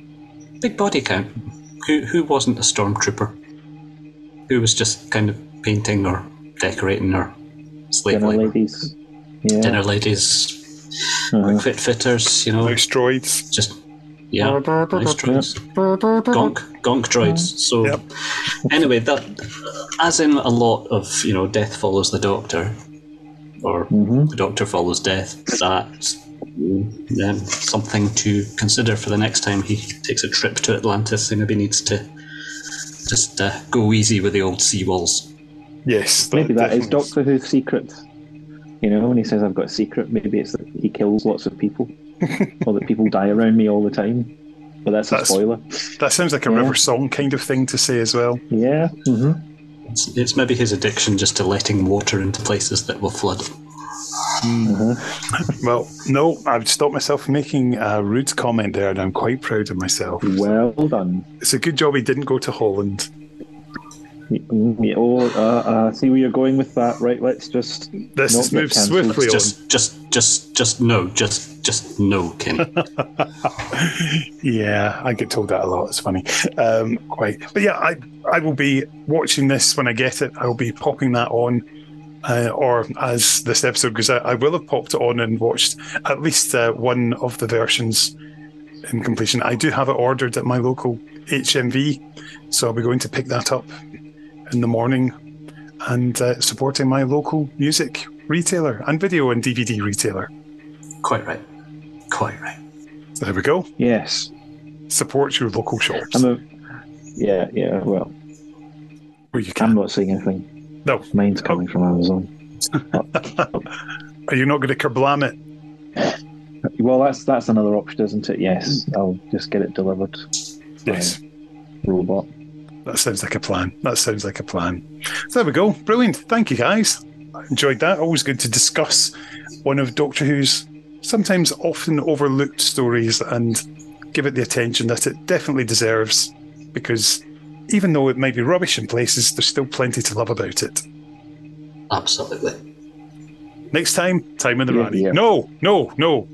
Big body count. Who who wasn't a stormtrooper? Who was just kind of painting or decorating or slave Dinner labor? ladies. Yeah. Dinner ladies, Uh-huh. fit fitters. You know, Nice droids. just yeah, nice droids. Gonk, gonk droids. So Yep. anyway, that as in a lot of you know, death follows the Doctor, or Mhm. the Doctor follows death. That's um, something to consider for the next time he takes a trip to Atlantis. He maybe needs to just uh, go easy with the old seawalls. Yes. Maybe that is definitely Doctor Who's secret. You know, when he says I've got a secret, maybe it's that he kills lots of people, [laughs] or that people die around me all the time. But that's a spoiler. That sounds like a Yeah. river song kind of thing to say as well. Yeah. hmm It's, it's maybe his addiction just to letting water into places that will flood. [laughs] Well, no, I've stopped myself from making a rude comment there, and I'm quite proud of myself. Well done. It's a good job he didn't go to Holland. Yeah, Oh, uh, uh, see where you're going with that. Right, let's just. Let's not just get move cancelled. swiftly on. Just, just, just, just no, just, just no, Kenny. [laughs] yeah, I get told that a lot. It's funny. Um, quite. But yeah, I, I will be watching this when I get it. I will be popping that on. Uh, or as this episode goes out, I will have popped it on and watched at least uh, one of the versions in completion. I do have it ordered at my local HMV, so I'll be going to pick that up in the morning and uh, supporting my local music retailer and video and DVD retailer. Quite right. Quite right. So there we go. Yes. Support your local shops I'm a. Yeah, yeah. Well, where you I'm can. not saying anything. No. Mine's coming from Amazon. Are you not going to kerblam it? Well, that's that's another option, isn't it? Yes, I'll just get it delivered. Yes. Robot. That sounds like a plan. That sounds like a plan. So there we go. Brilliant. Thank you, guys. I enjoyed that. Always good to discuss one of Doctor Who's sometimes often overlooked stories and give it the attention that it definitely deserves because even though it might be rubbish in places, there's still plenty to love about it. Absolutely. Next time, Time in the Yeah, Rani. yeah. No, no, no.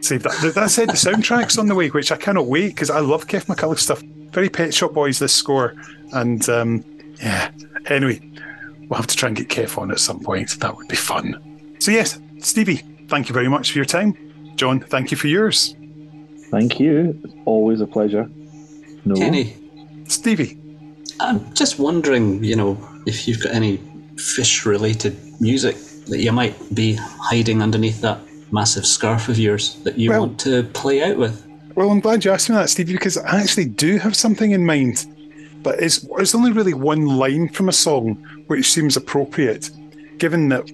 Save that. That- That said, the soundtrack's on the way, which I cannot wait because I love Keff McCulloch stuff. Very Pet Shop Boys, this score. And um, yeah, anyway, we'll have to try and get Keff on at some point. That would be fun. So, yes, Steevie, thank you very much for your time. John, thank you for yours. Thank you. Always a pleasure. No. Kenny, Steevie, I'm just wondering, you know, if you've got any fish-related music that you might be hiding underneath that massive scarf of yours that you Well- want to play out with. Well, I'm glad you asked me that, Steve, because I actually do have something in mind. But it's, it's only really one line from a song which seems appropriate, given that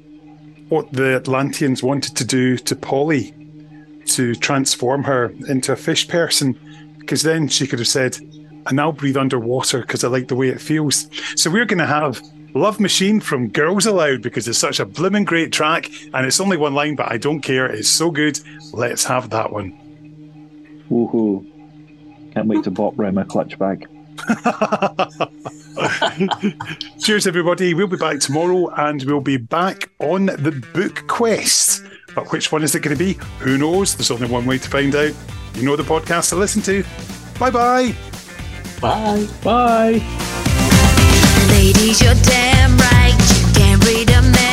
what the Atlanteans wanted to do to Polly to transform her into a fish person, because then she could have said, and I'll breathe underwater because I like the way it feels. So we're going to have Love Machine from Girls Aloud because it's such a blooming great track and it's only one line, but I don't care. It's so good. Let's have that one. Woohoo. Can't wait to bop round my clutch bag. [laughs] Cheers, everybody. We'll be back tomorrow and we'll be back on the book quest. But which one is it going to be? Who knows? There's only one way to find out. You know the podcast to listen to. Bye bye. Bye. Bye. Ladies, you're damn right. You can't read a man's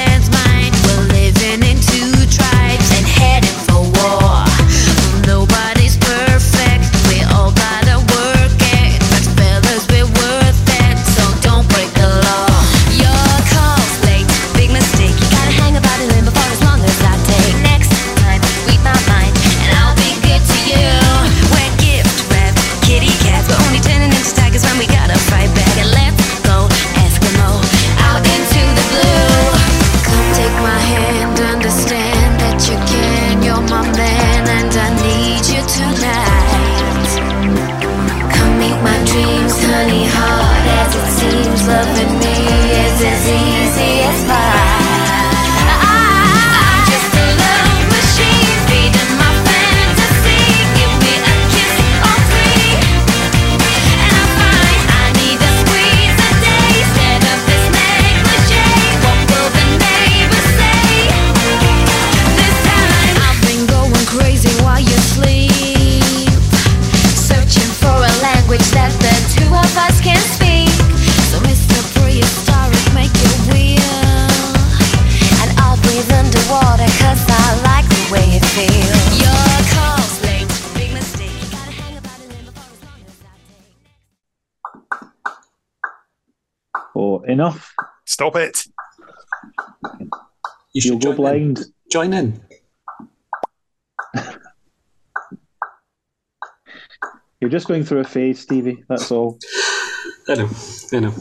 enough. Stop it. You should You'll go join in. blind. Join in. You're just going through a phase, Steevie. That's all. I know. I know.